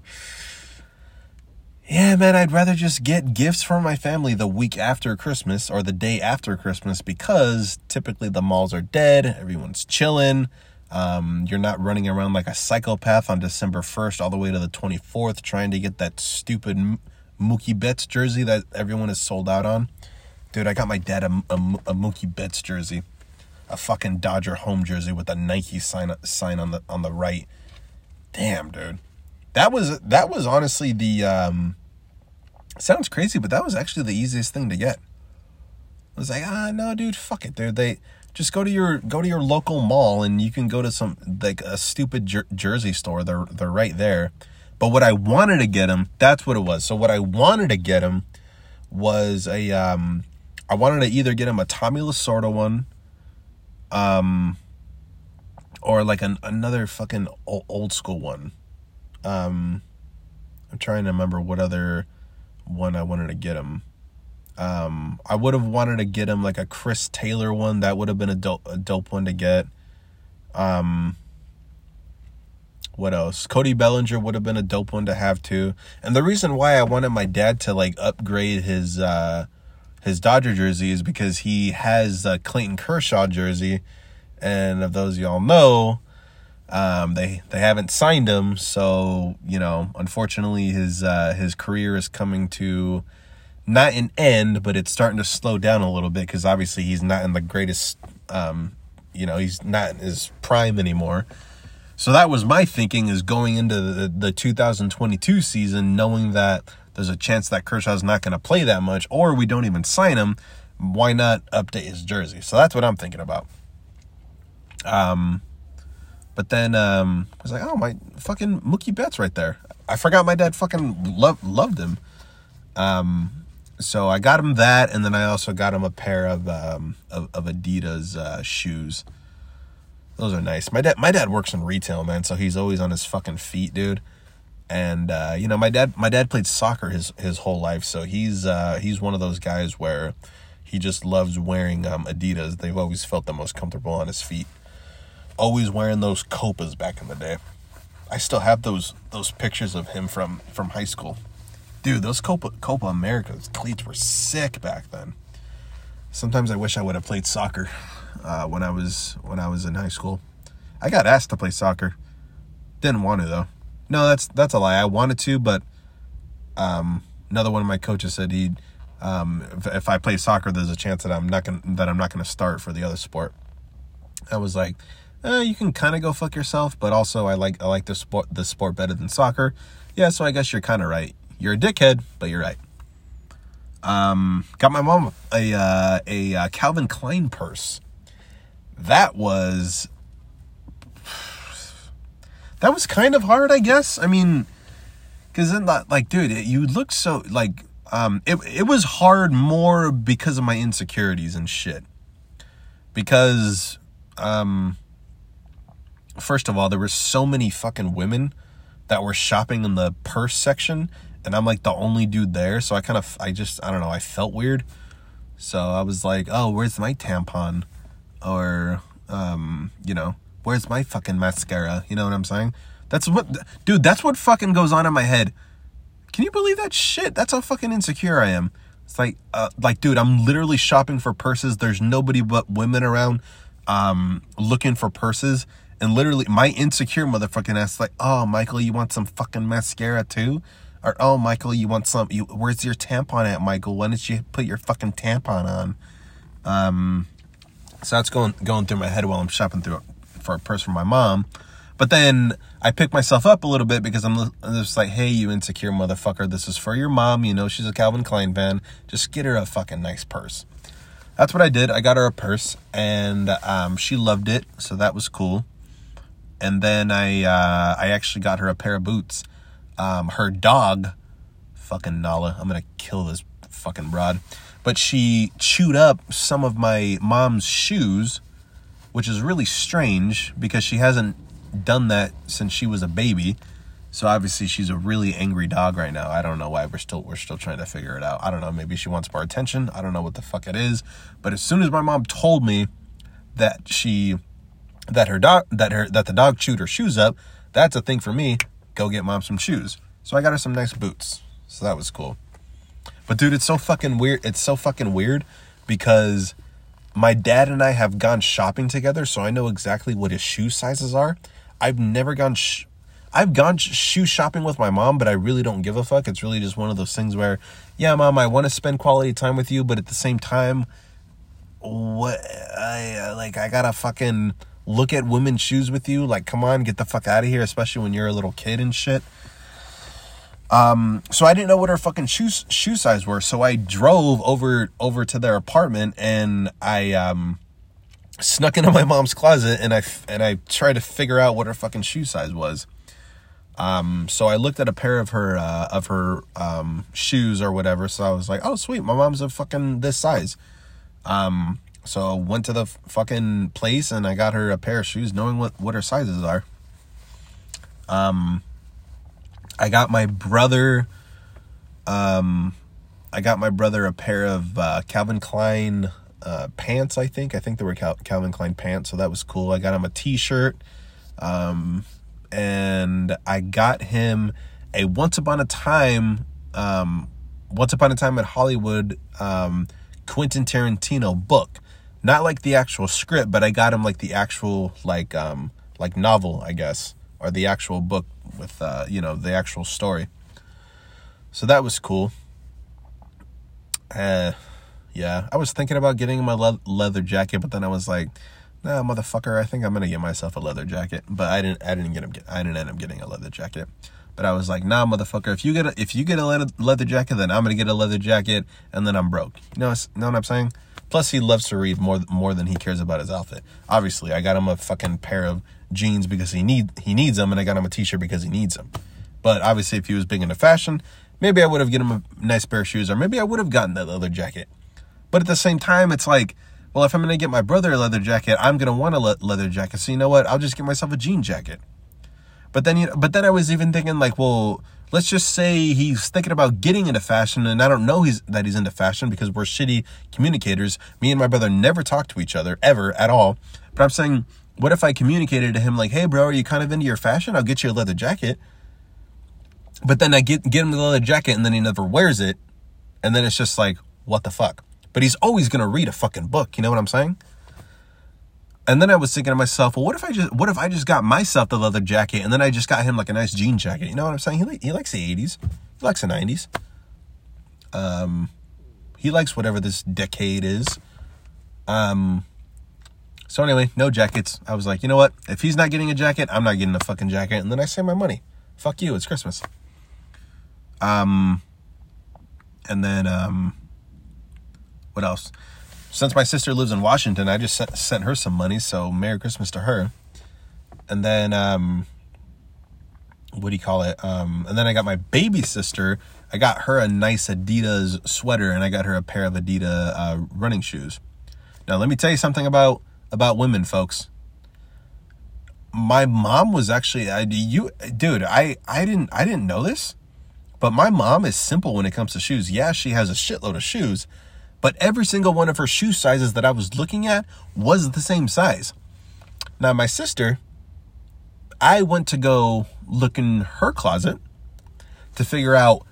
yeah, man, I'd rather just get gifts from my family the week after Christmas or the day after Christmas because typically the malls are dead, everyone's chilling. Um, you're not running around like a psychopath on December 1st all the way to the 24th trying to get that stupid Mookie Betts jersey that everyone is sold out on. Dude, I got my dad a, a, a Mookie Betts jersey a fucking Dodger home jersey with a Nike sign sign on the on the right. Damn, dude. That was that was honestly the um sounds crazy, but that was actually the easiest thing to get. I was like, ah, no, dude, fuck it, dude. They just go to your go to your local mall and you can go to some like a stupid jer- jersey store. They're they're right there. But what I wanted to get him, that's what it was. So what I wanted to get him was a um I wanted to either get him a Tommy Lasorda one um, or like an another fucking old school one. Um, I'm trying to remember what other one I wanted to get him. Um, I would have wanted to get him like a Chris Taylor one. That would have been a dope, a dope one to get. Um, what else? Cody Bellinger would have been a dope one to have too. And the reason why I wanted my dad to like upgrade his uh his Dodger jersey is because he has a Clayton Kershaw jersey, and of those y'all know, um, they they haven't signed him, so you know, unfortunately, his uh, his career is coming to not an end, but it's starting to slow down a little bit because obviously he's not in the greatest, um, you know, he's not in his prime anymore. So that was my thinking is going into the, the 2022 season, knowing that there's a chance that Kershaw's not going to play that much, or we don't even sign him. Why not update his jersey? So that's what I'm thinking about. Um, but then um, I was like, oh my fucking Mookie Betts right there. I forgot my dad fucking loved loved him. Um, so I got him that, and then I also got him a pair of um, of, of Adidas uh, shoes. Those are nice. My dad my dad works in retail, man, so he's always on his fucking feet, dude and uh, you know my dad my dad played soccer his his whole life. So he's uh, he's one of those guys where he just loves wearing um, adidas. They've always felt the most comfortable on his feet. Always wearing those copas back in the day. I still have those those pictures of him from from high school. Dude those copa copa americas cleats were sick back then. Sometimes i wish i would have played soccer uh, when i was when i was in high school. I got asked to play soccer. Didn't want to though no, that's that's a lie. I wanted to, but um, another one of my coaches said he, um, if, if, I play soccer, there's a chance that I'm not gonna that I'm not gonna start for the other sport. I was like, eh, you can kind of go fuck yourself, but also I like I like the sport the sport better than soccer. Yeah, so I guess you're kind of right. You're a dickhead, but you're right. Um, got my mom a uh, a uh, Calvin Klein purse. That was that was kind of hard, I guess. I mean, because then, like, dude, it, you look so like um, it. It was hard more because of my insecurities and shit. Because, um, first of all, there were so many fucking women that were shopping in the purse section, and I'm like the only dude there. So I kind of, I just, I don't know, I felt weird. So I was like, oh, where's my tampon? Or, um, you know, Where's my fucking mascara? You know what I'm saying? That's what, dude, that's what fucking goes on in my head. Can you believe that shit? That's how fucking insecure I am. It's like, uh, like, dude, I'm literally shopping for purses. There's nobody but women around, um, looking for purses. And literally, my insecure motherfucking ass, like, oh, Michael, you want some fucking mascara too? Or, oh, Michael, you want some, you, where's your tampon at, Michael? Why didn't you put your fucking tampon on? Um, so that's going, going through my head while I'm shopping through for a purse for my mom. But then I pick myself up a little bit because I'm just like, hey, you insecure motherfucker, this is for your mom. You know, she's a Calvin Klein fan. Just get her a fucking nice purse. That's what I did. I got her a purse and um, she loved it. So that was cool. and then I uh, I actually got her a pair of boots. Um, her dog, fucking Nala, I'm gonna kill this fucking broad, but she chewed up some of my mom's shoes, which is really strange because she hasn't done that since she was a baby. So obviously she's a really angry dog right now. I don't know why we're still we're still trying to figure it out. I don't know. Maybe she wants more attention. I don't know what the fuck it is. But as soon as my mom told me that she that her dog that her that the dog chewed her shoes up, that's a thing for me. Go get mom some shoes. So I got her some nice boots. So that was cool. But dude, it's so fucking weird. It's so fucking weird because my dad and I have gone shopping together, so I know exactly what his shoe sizes are. I've never gone sh- I've gone sh- shoe shopping with my mom, but I really don't give a fuck. It's really just one of those things where, yeah, mom, I want to spend quality time with you, but at the same time, what I like I gotta fucking look at women's shoes with you. Like, come on, get the fuck out of here, especially when you're a little kid and shit. Um, so I didn't know what her fucking shoe shoe size were. So I drove over over to their apartment and I um snuck into my mom's closet and I and I tried to figure out what her fucking shoe size was. Um, so I looked at a pair of her uh, of her um, shoes or whatever. So I was like, oh sweet, my mom's a fucking this size. Um, so I went to the fucking place and I got her a pair of shoes, knowing what what her sizes are. Um, I got my brother. Um, I got my brother a pair of uh, Calvin Klein uh, pants. I think I think they were Cal- Calvin Klein pants, so that was cool. I got him a T-shirt, um, and I got him a Once Upon a Time, um, Once Upon a Time at Hollywood, um, Quentin Tarantino book. Not like the actual script, but I got him like the actual like um like novel, I guess, or the actual book with uh, you know the actual story. So that was cool. Uh, yeah, I was thinking about getting a le- leather jacket, but then I was like, "Nah, motherfucker, I think I'm gonna get myself a leather jacket." But I didn't. I didn't get him. I didn't end up getting a leather jacket. But I was like, "Nah, motherfucker, if you get a, if you get a leather, leather jacket, then I'm gonna get a leather jacket, and then I'm broke." You know, know what I'm saying? Plus, he loves to read more more than he cares about his outfit. Obviously, I got him a fucking pair of jeans because he need he needs them, and I got him a t-shirt because he needs them. But obviously, if he was big into fashion, maybe I would have given him a nice pair of shoes, or maybe I would have gotten that leather jacket. But at the same time, it's like, well, if I'm gonna get my brother a leather jacket, I'm gonna want a le- leather jacket. So you know what? I'll just get myself a jean jacket. But then, you know, but then I was even thinking like, well, let's just say he's thinking about getting into fashion, and I don't know he's that he's into fashion because we're shitty communicators. Me and my brother never talk to each other ever at all. But I'm saying, what if I communicated to him like, hey, bro, are you kind of into your fashion? I'll get you a leather jacket. But then I get get him the leather jacket, and then he never wears it, and then it's just like, what the fuck? But he's always gonna read a fucking book. You know what I'm saying? And then I was thinking to myself, well, what if I just what if I just got myself the leather jacket and then I just got him like a nice jean jacket? You know what I'm saying? He he likes the 80s, he likes the 90s. Um, he likes whatever this decade is. Um. So anyway, no jackets. I was like, you know what? If he's not getting a jacket, I'm not getting a fucking jacket, and then I save my money. Fuck you. It's Christmas. Um. And then um. What else? since my sister lives in Washington, I just sent, sent her some money. So Merry Christmas to her. And then, um, what do you call it? Um, and then I got my baby sister. I got her a nice Adidas sweater, and I got her a pair of Adidas uh, running shoes. Now, let me tell you something about about women, folks. My mom was actually I, you, dude. I I didn't I didn't know this, but my mom is simple when it comes to shoes. Yeah, she has a shitload of shoes, but every single one of her shoe sizes that I was looking at was the same size. Now, my sister, I went to go look in her closet to figure out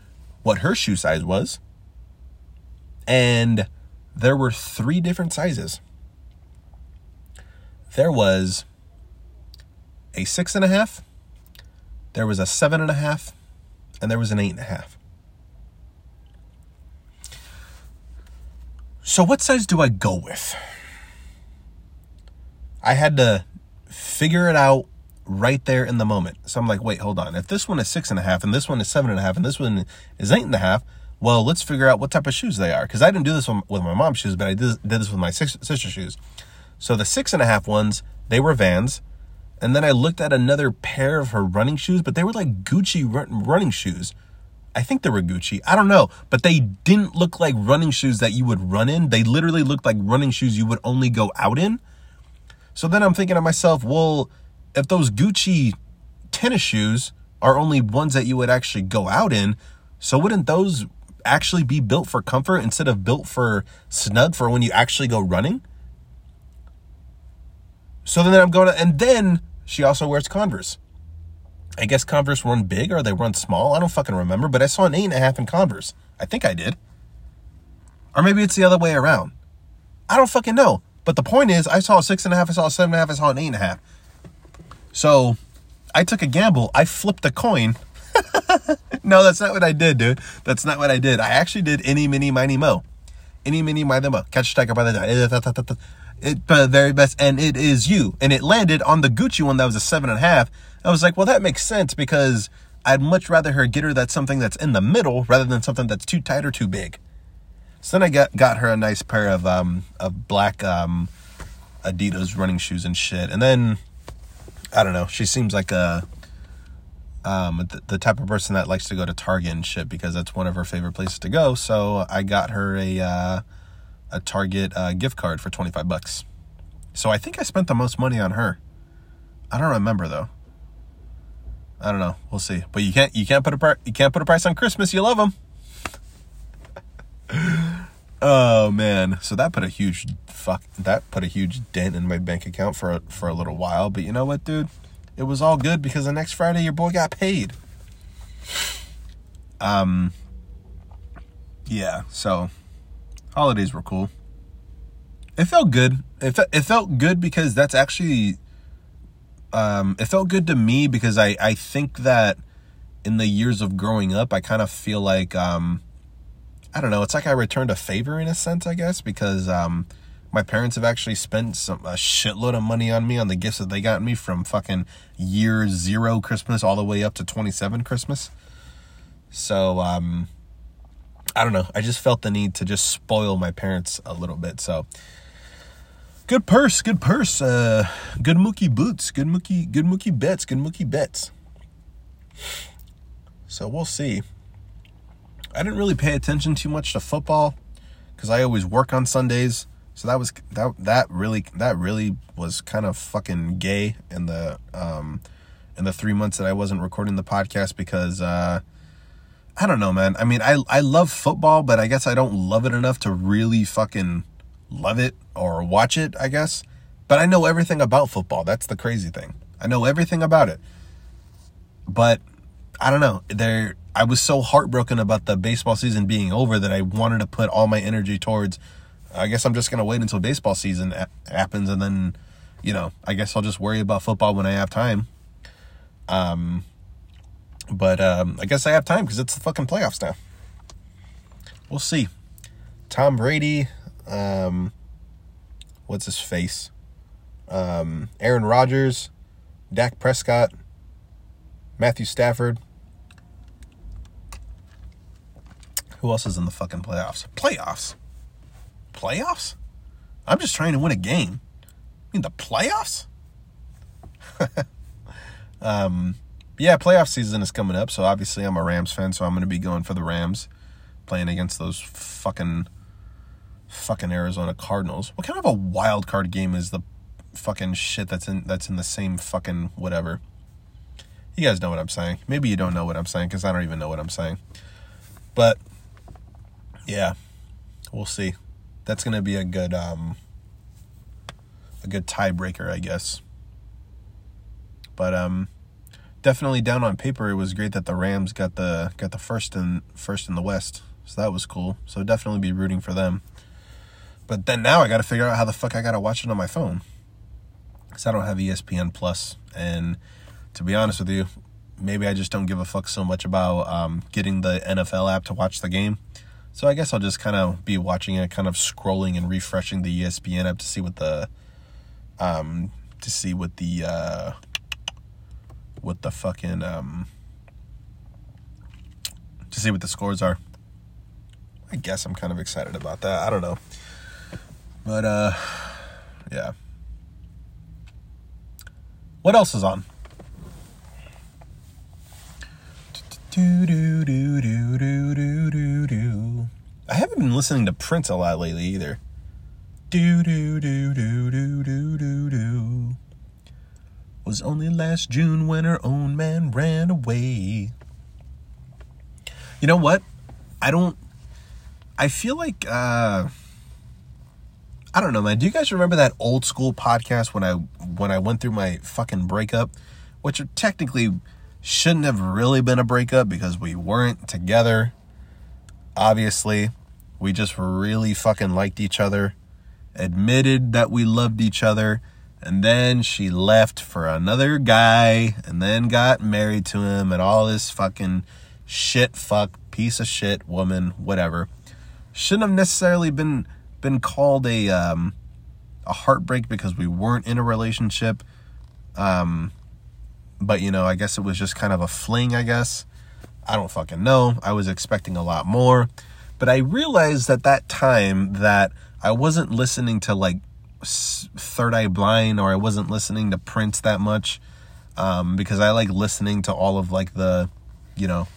what her shoe size was. And there were three different sizes. There was a six and a half, there was a seven and a half, and there was an eight and a half. So, what size do I go with? I had to figure it out right there in the moment. So I'm like, wait, hold on. If this one is six and a half, and this one is seven and a half, and this one is eight and a half, well, let's figure out what type of shoes they are. Because I didn't do this with my mom's shoes, but I did, this with my sister's shoes. So the six and a half ones, they were Vans, And then I looked at another pair of her running shoes, but they were like Gucci run- running shoes. I think they were Gucci. I don't know, but they didn't look like running shoes that you would run in. They literally looked like running shoes you would only go out in. So then I'm thinking to myself, well, if those Gucci tennis shoes are only ones that you would actually go out in, so wouldn't those actually be built for comfort instead of built for snug for when you actually go running? So then I'm going to, and then she also wears Converse. I guess Converse run big or they run small. I don't fucking remember, but I saw an eight and a half in Converse. I think I did. Or maybe it's the other way around. I don't fucking know. But the point is, I saw a six and a half, I saw a seven and a half, I saw an eight and a half. So I took a gamble. I flipped a coin. no, that's not what I did, dude. That's not what I did. I actually did any, mini, miny, mo. Any, mini, miny, mo. Catch a tiger by the It, the very best, and it is you. And it landed on the Gucci one that was a seven and a half. I was like, well, that makes sense because I'd much rather her get her that something that's in the middle rather than something that's too tight or too big. So then I got got her a nice pair of um of black um Adidas running shoes and shit. And then I don't know, she seems like a um the, the type of person that likes to go to Target and shit because that's one of her favorite places to go. So I got her a uh a Target uh, gift card for 25 bucks. So I think I spent the most money on her. I don't remember though. I don't know. We'll see. But you can't you can't put a pri- you can't put a price on Christmas. You love them. oh man. So that put a huge fuck that put a huge dent in my bank account for a, for a little while, but you know what, dude? It was all good because the next Friday your boy got paid. Um yeah, so holidays were cool. It felt good. It, fe- it felt good because that's actually um, it felt good to me because I, I think that in the years of growing up, I kind of feel like, um, I don't know, it's like I returned a favor in a sense, I guess, because um, my parents have actually spent some a shitload of money on me on the gifts that they got me from fucking year zero Christmas all the way up to 27 Christmas. So, um, I don't know. I just felt the need to just spoil my parents a little bit. So, good purse, good purse, uh, good mookie boots, good mookie, good Mookie Betts, good Mookie Betts. So we'll see. I didn't really pay attention too much to football because I always work on Sundays. So that was that that really that really was kind of fucking gay in the um in the three months that I wasn't recording the podcast because uh I don't know, man. I mean, I I love football, but I guess I don't love it enough to really fucking love it or watch it, I guess. But I know everything about football. That's the crazy thing. I know everything about it. But I don't know. There I was so heartbroken about the baseball season being over that I wanted to put all my energy towards I guess I'm just going to wait until baseball season happens and then, you know, I guess I'll just worry about football when I have time. Um but um I guess I have time cuz it's the fucking playoffs now. We'll see. Tom Brady um, what's his face? Um, Aaron Rodgers, Dak Prescott, Matthew Stafford. Who else is in the fucking playoffs? Playoffs? Playoffs? I'm just trying to win a game. I mean, the playoffs? um, yeah, playoff season is coming up, so obviously I'm a Rams fan, so I'm going to be going for the Rams, playing against those fucking fucking Arizona Cardinals. What kind of a wild card game is the fucking shit that's in that's in the same fucking whatever? You guys know what I'm saying. Maybe you don't know what I'm saying because I don't even know what I'm saying. But yeah, we'll see. That's gonna be a good um a good tiebreaker, I guess. But um definitely down on paper it was great that the Rams got the got the first in first in the West. So that was cool. So definitely be rooting for them. But then now I got to figure out how the fuck I got to watch it on my phone. Because I don't have ESPN Plus. And to be honest with you, maybe I just don't give a fuck so much about um, getting the NFL app to watch the game. So I guess I'll just kind of be watching it, kind of scrolling and refreshing the ESPN app to see what the, um, to see what the, uh, what the fucking, um, to see what the scores are. I guess I'm kind of excited about that. I don't know. But uh yeah. What else is on? Do do do do do do do do. I haven't been listening to Prince a lot lately either. Do do do do do do do do. Was only last June when her own man ran away. You know what? I don't. I feel like. uh I don't know, man. Do you guys remember that old school podcast when I when I went through my fucking breakup, which technically shouldn't have really been a breakup because we weren't together. Obviously, we just really fucking liked each other, admitted that we loved each other, and then she left for another guy and then got married to him and all this fucking shit fuck piece of shit woman, whatever. Shouldn't have necessarily been been called a um a heartbreak because we weren't in a relationship. Um but you know, I guess it was just kind of a fling, I guess. I don't fucking know. I was expecting a lot more. But I realized at that time that I wasn't listening to like Third Eye Blind or I wasn't listening to Prince that much um, because I like listening to all of like the, you know,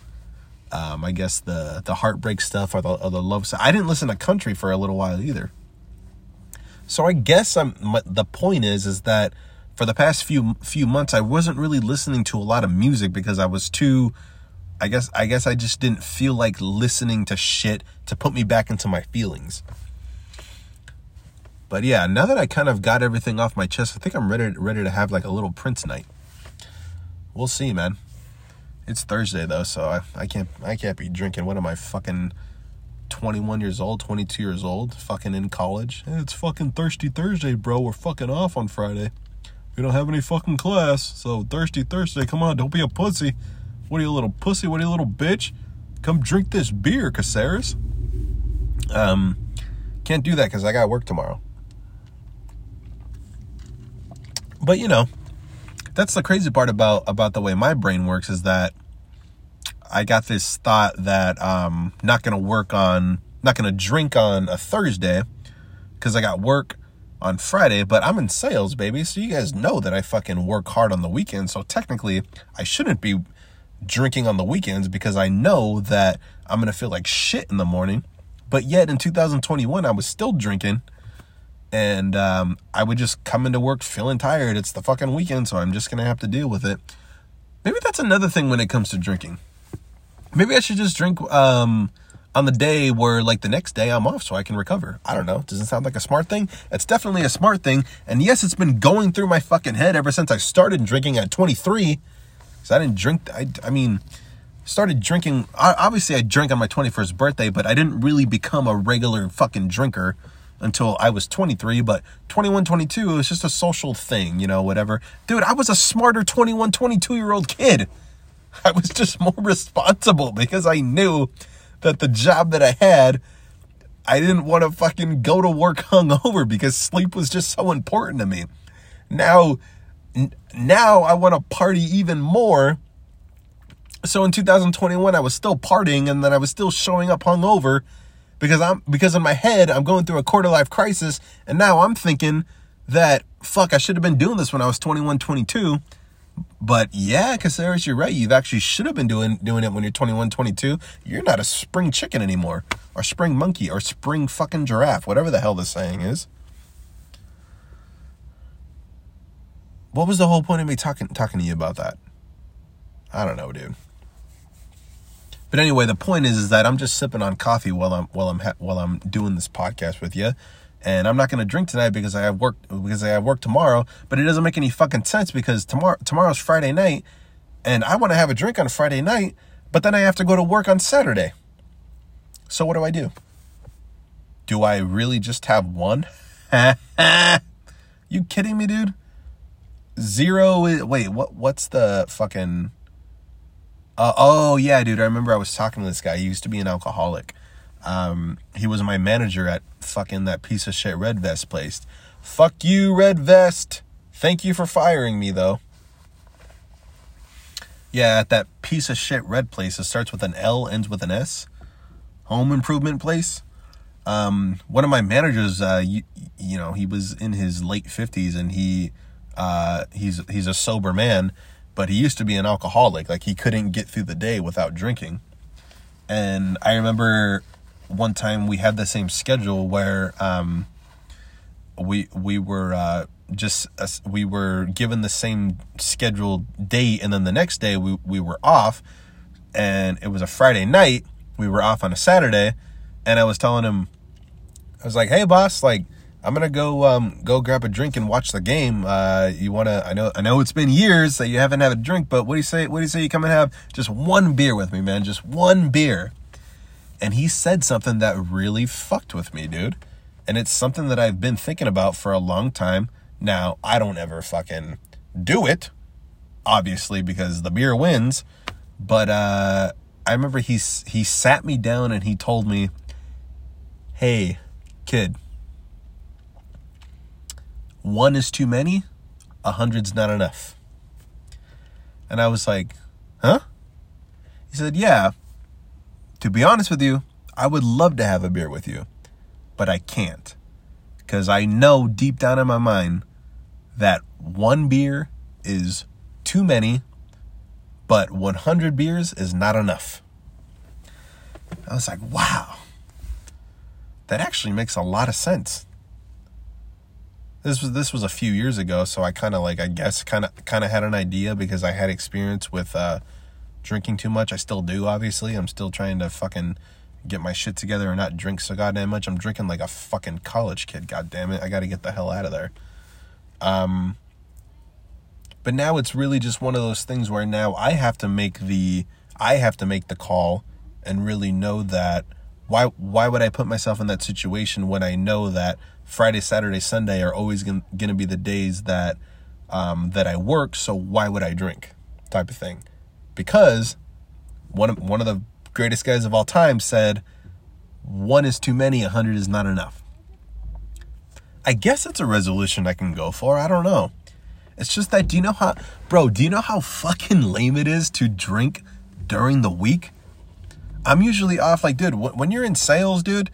um, I guess the the heartbreak stuff or the, or the love stuff. I didn't listen to country for a little while either. So I guess I'm the point is is that for the past few few months I wasn't really listening to a lot of music because I was too I guess I guess I just didn't feel like listening to shit to put me back into my feelings. But yeah, now that I kind of got everything off my chest, I think I'm ready ready to have like a little Prince night. We'll see, man. It's Thursday though, so I, I can't I can't be drinking. What am I fucking 21 years old, 22 years old, fucking in college? It's fucking thirsty Thursday, bro. We're fucking off on Friday. We don't have any fucking class, so thirsty Thursday. Come on, don't be a pussy. What are you, little pussy? What are you, little bitch? Come drink this beer, Caceres. Um, can't do that because I got work tomorrow. But you know, that's the crazy part about about the way my brain works is that I got this thought that um not gonna work on, not gonna drink on a Thursday because I got work on Friday, but I'm in sales, baby. So you guys know that I fucking work hard on the weekends. So technically, I shouldn't be drinking on the weekends because I know that I'm going to feel like shit in the morning. But yet in 2021, I was still drinking and um, I would just come into work feeling tired. It's the fucking weekend, so I'm just to have to deal with it. Maybe that's another thing when it comes to drinking. Maybe I should just drink um, on the day where like the next day I'm off so I can recover. I don't know. Doesn't sound like a smart thing. It's definitely a smart thing. And yes, it's been going through my fucking head ever since I started drinking at 23. Cause I didn't drink. I, I mean, started drinking. Obviously, I drank on my 21st birthday, but I didn't really become a regular fucking drinker until I was 23. But 21, 22, it was just a social thing, you know, whatever. Dude, I was a smarter 21, 22 year old kid. I was just more responsible because I knew that the job that I had, I didn't want to fucking go to work hungover because sleep was just so important to me. Now, now I want to party even more. So in 2021, I was still partying and then I was still showing up hungover because I'm because in my head I'm going through a quarter life crisis and now I'm thinking that fuck I should have been doing this when I was 21, 22 but yeah, Caceres, you're right. You've actually should have been doing doing it when you're 21, 22. You're not a spring chicken anymore, or spring monkey, or spring fucking giraffe, whatever the hell the saying is. What was the whole point of me talking talking to you about that? I don't know, dude. But anyway, the point is, is that I'm just sipping on coffee while I'm while I'm while I'm doing this podcast with you and I'm not going to drink tonight because I have work because I have work tomorrow. But it doesn't make any fucking sense because tomorrow tomorrow's Friday night, and I want to have a drink on Friday night, but then I have to go to work on Saturday. So what do I do? Do I really just have one? you kidding me, dude? Zero. Wait, what? What's the fucking? Uh, oh yeah, dude. I remember I was talking to this guy. He used to be an alcoholic um, he was my manager at fucking that piece of shit Red Vest place. Fuck you, Red Vest. Thank you for firing me, though. Yeah, at that piece of shit red place. It starts with an L, ends with an S. Home improvement place. Um, one of my managers, uh, you, you know, he was in his late 50s and he Uh, he's he's a sober man, but he used to be an alcoholic. Like he couldn't get through the day without drinking. And I remember one time we had the same schedule where um, we we were uh, just uh, we were given the same scheduled date, and then the next day we we were off, and it was a Friday night. We were off on a Saturday, and I was telling him, I was like, "Hey, boss, like." I'm gonna go um, go grab a drink and watch the game. Uh, you wanna? I know I know it's been years that you haven't had a drink, but what do you say? What do you say? You come and have just one beer with me, man. Just one beer. And he said something that really fucked with me, dude. And it's something that I've been thinking about for a long time. Now I don't ever fucking do it, obviously because the beer wins. But uh, I remember he he sat me down and he told me, "Hey, kid." One is too many, a hundred's not enough. And I was like, huh? He said, yeah. To be honest with you, I would love to have a beer with you, but I can't. Because I know deep down in my mind that one beer is too many, but 100 beers is not enough. I was like, wow, that actually makes a lot of sense this was this was a few years ago, so I kind of like I guess kind of kind of had an idea because I had experience with uh, drinking too much. I still do, obviously. I'm still trying to fucking get my shit together and not drink so goddamn much. I'm drinking like a fucking college kid. God damn it! I got to get the hell out of there. Um, but now it's really just one of those things where now I have to make the I have to make the call and really know that why why would I put myself in that situation when I know that Friday, Saturday, Sunday are always going to be the days that um, that I work. So why would I drink? Type of thing. Because one of one of the greatest guys of all time said, "One is too many. A hundred is not enough." I guess it's a resolution I can go for. I don't know. It's just that do you know how, bro? Do you know how fucking lame it is to drink during the week? I'm usually off. Like, dude, when you're in sales, dude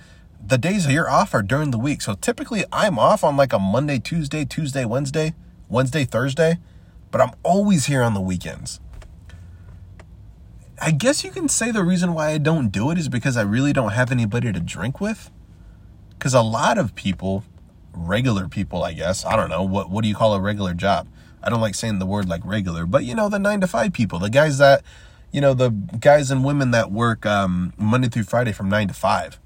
the days you're off are during the week. So typically I'm off on like a Monday, Tuesday, Tuesday, Wednesday, Wednesday, Thursday, but I'm always here on the weekends. I guess you can say the reason why I don't do it is because I really don't have anybody to drink with. Because a lot of people, regular people, I guess, I don't know, what, what do you call a regular job? I don't like saying the word like regular, but you know, the nine to five people, the guys that, you know, the guys and women that work um, Monday through Friday from nine to five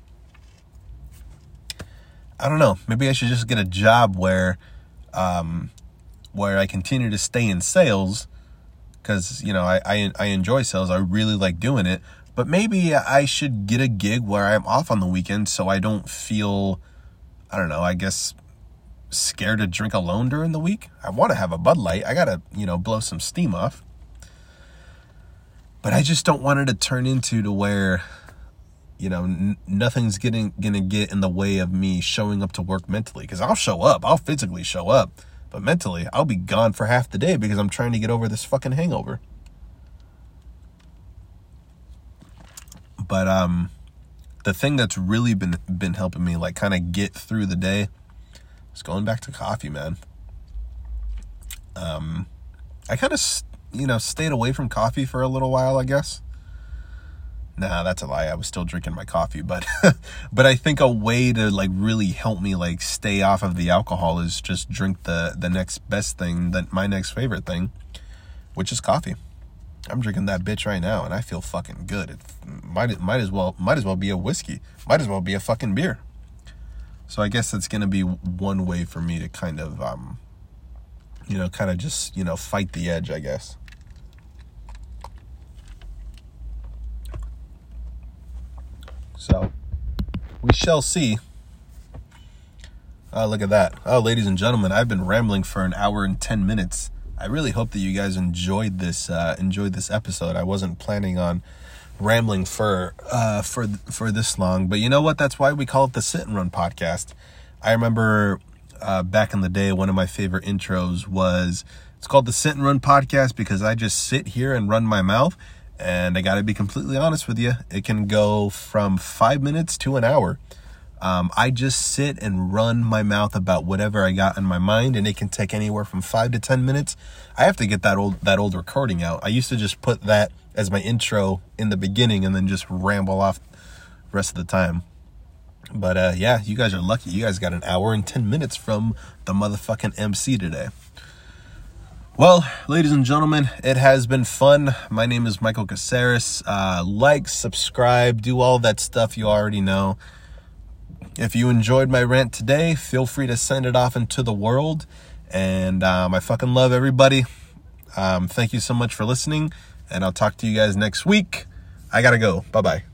I don't know. Maybe I should just get a job where, um, where I continue to stay in sales, because you know I, I I enjoy sales. I really like doing it. But maybe I should get a gig where I'm off on the weekend, so I don't feel, I don't know. I guess scared to drink alone during the week. I want to have a Bud Light. I gotta you know blow some steam off. But I just don't want it to turn into to where you know n- nothing's getting gonna get in the way of me showing up to work mentally because i'll show up. I'll physically show up. But mentally i'll be gone for half the day because i'm trying to get over this fucking hangover. But um the thing that's really been been helping me like kind of get through the day is going back to coffee man. Um i kind of you know stayed away from coffee for a little while i guess Nah, that's a lie. I was still drinking my coffee, but but I think a way to like really help me like stay off of the alcohol is just drink the the next best thing, that my next favorite thing, which is coffee. I'm drinking that bitch right now, and I feel fucking good. It might might as well might as well be a whiskey. Might as well be a fucking beer. So I guess that's gonna be one way for me to kind of um, you know, kind of just you know fight the edge, I guess. So we shall see. Oh, look at that. Oh, ladies and gentlemen, I've been rambling for an hour and 10 minutes. I really hope that you guys enjoyed this uh, enjoyed this episode. I wasn't planning on rambling for uh, for for this long, but you know what? That's why we call it the Sit and Run podcast. I remember uh, back in the day, one of my favorite intros was it's called the Sit and Run podcast because I just sit here and run my mouth and I got to be completely honest with you, it can go from five minutes to an hour. Um, I just sit and run my mouth about whatever I got in my mind, and it can take anywhere from five to ten minutes. I have to get that old that old recording out. I used to just put that as my intro in the beginning, and then just ramble off the rest of the time. But uh, yeah, you guys are lucky. You guys got an hour and ten minutes from the motherfucking MC today. Well, ladies and gentlemen, it has been fun. My name is Michael Caceres. Uh, like, subscribe, do all that stuff you already know. If you enjoyed my rant today, feel free to send it off into the world. And um, I fucking love everybody. Um, thank you so much for listening. And I'll talk to you guys next week. I gotta go. Bye bye.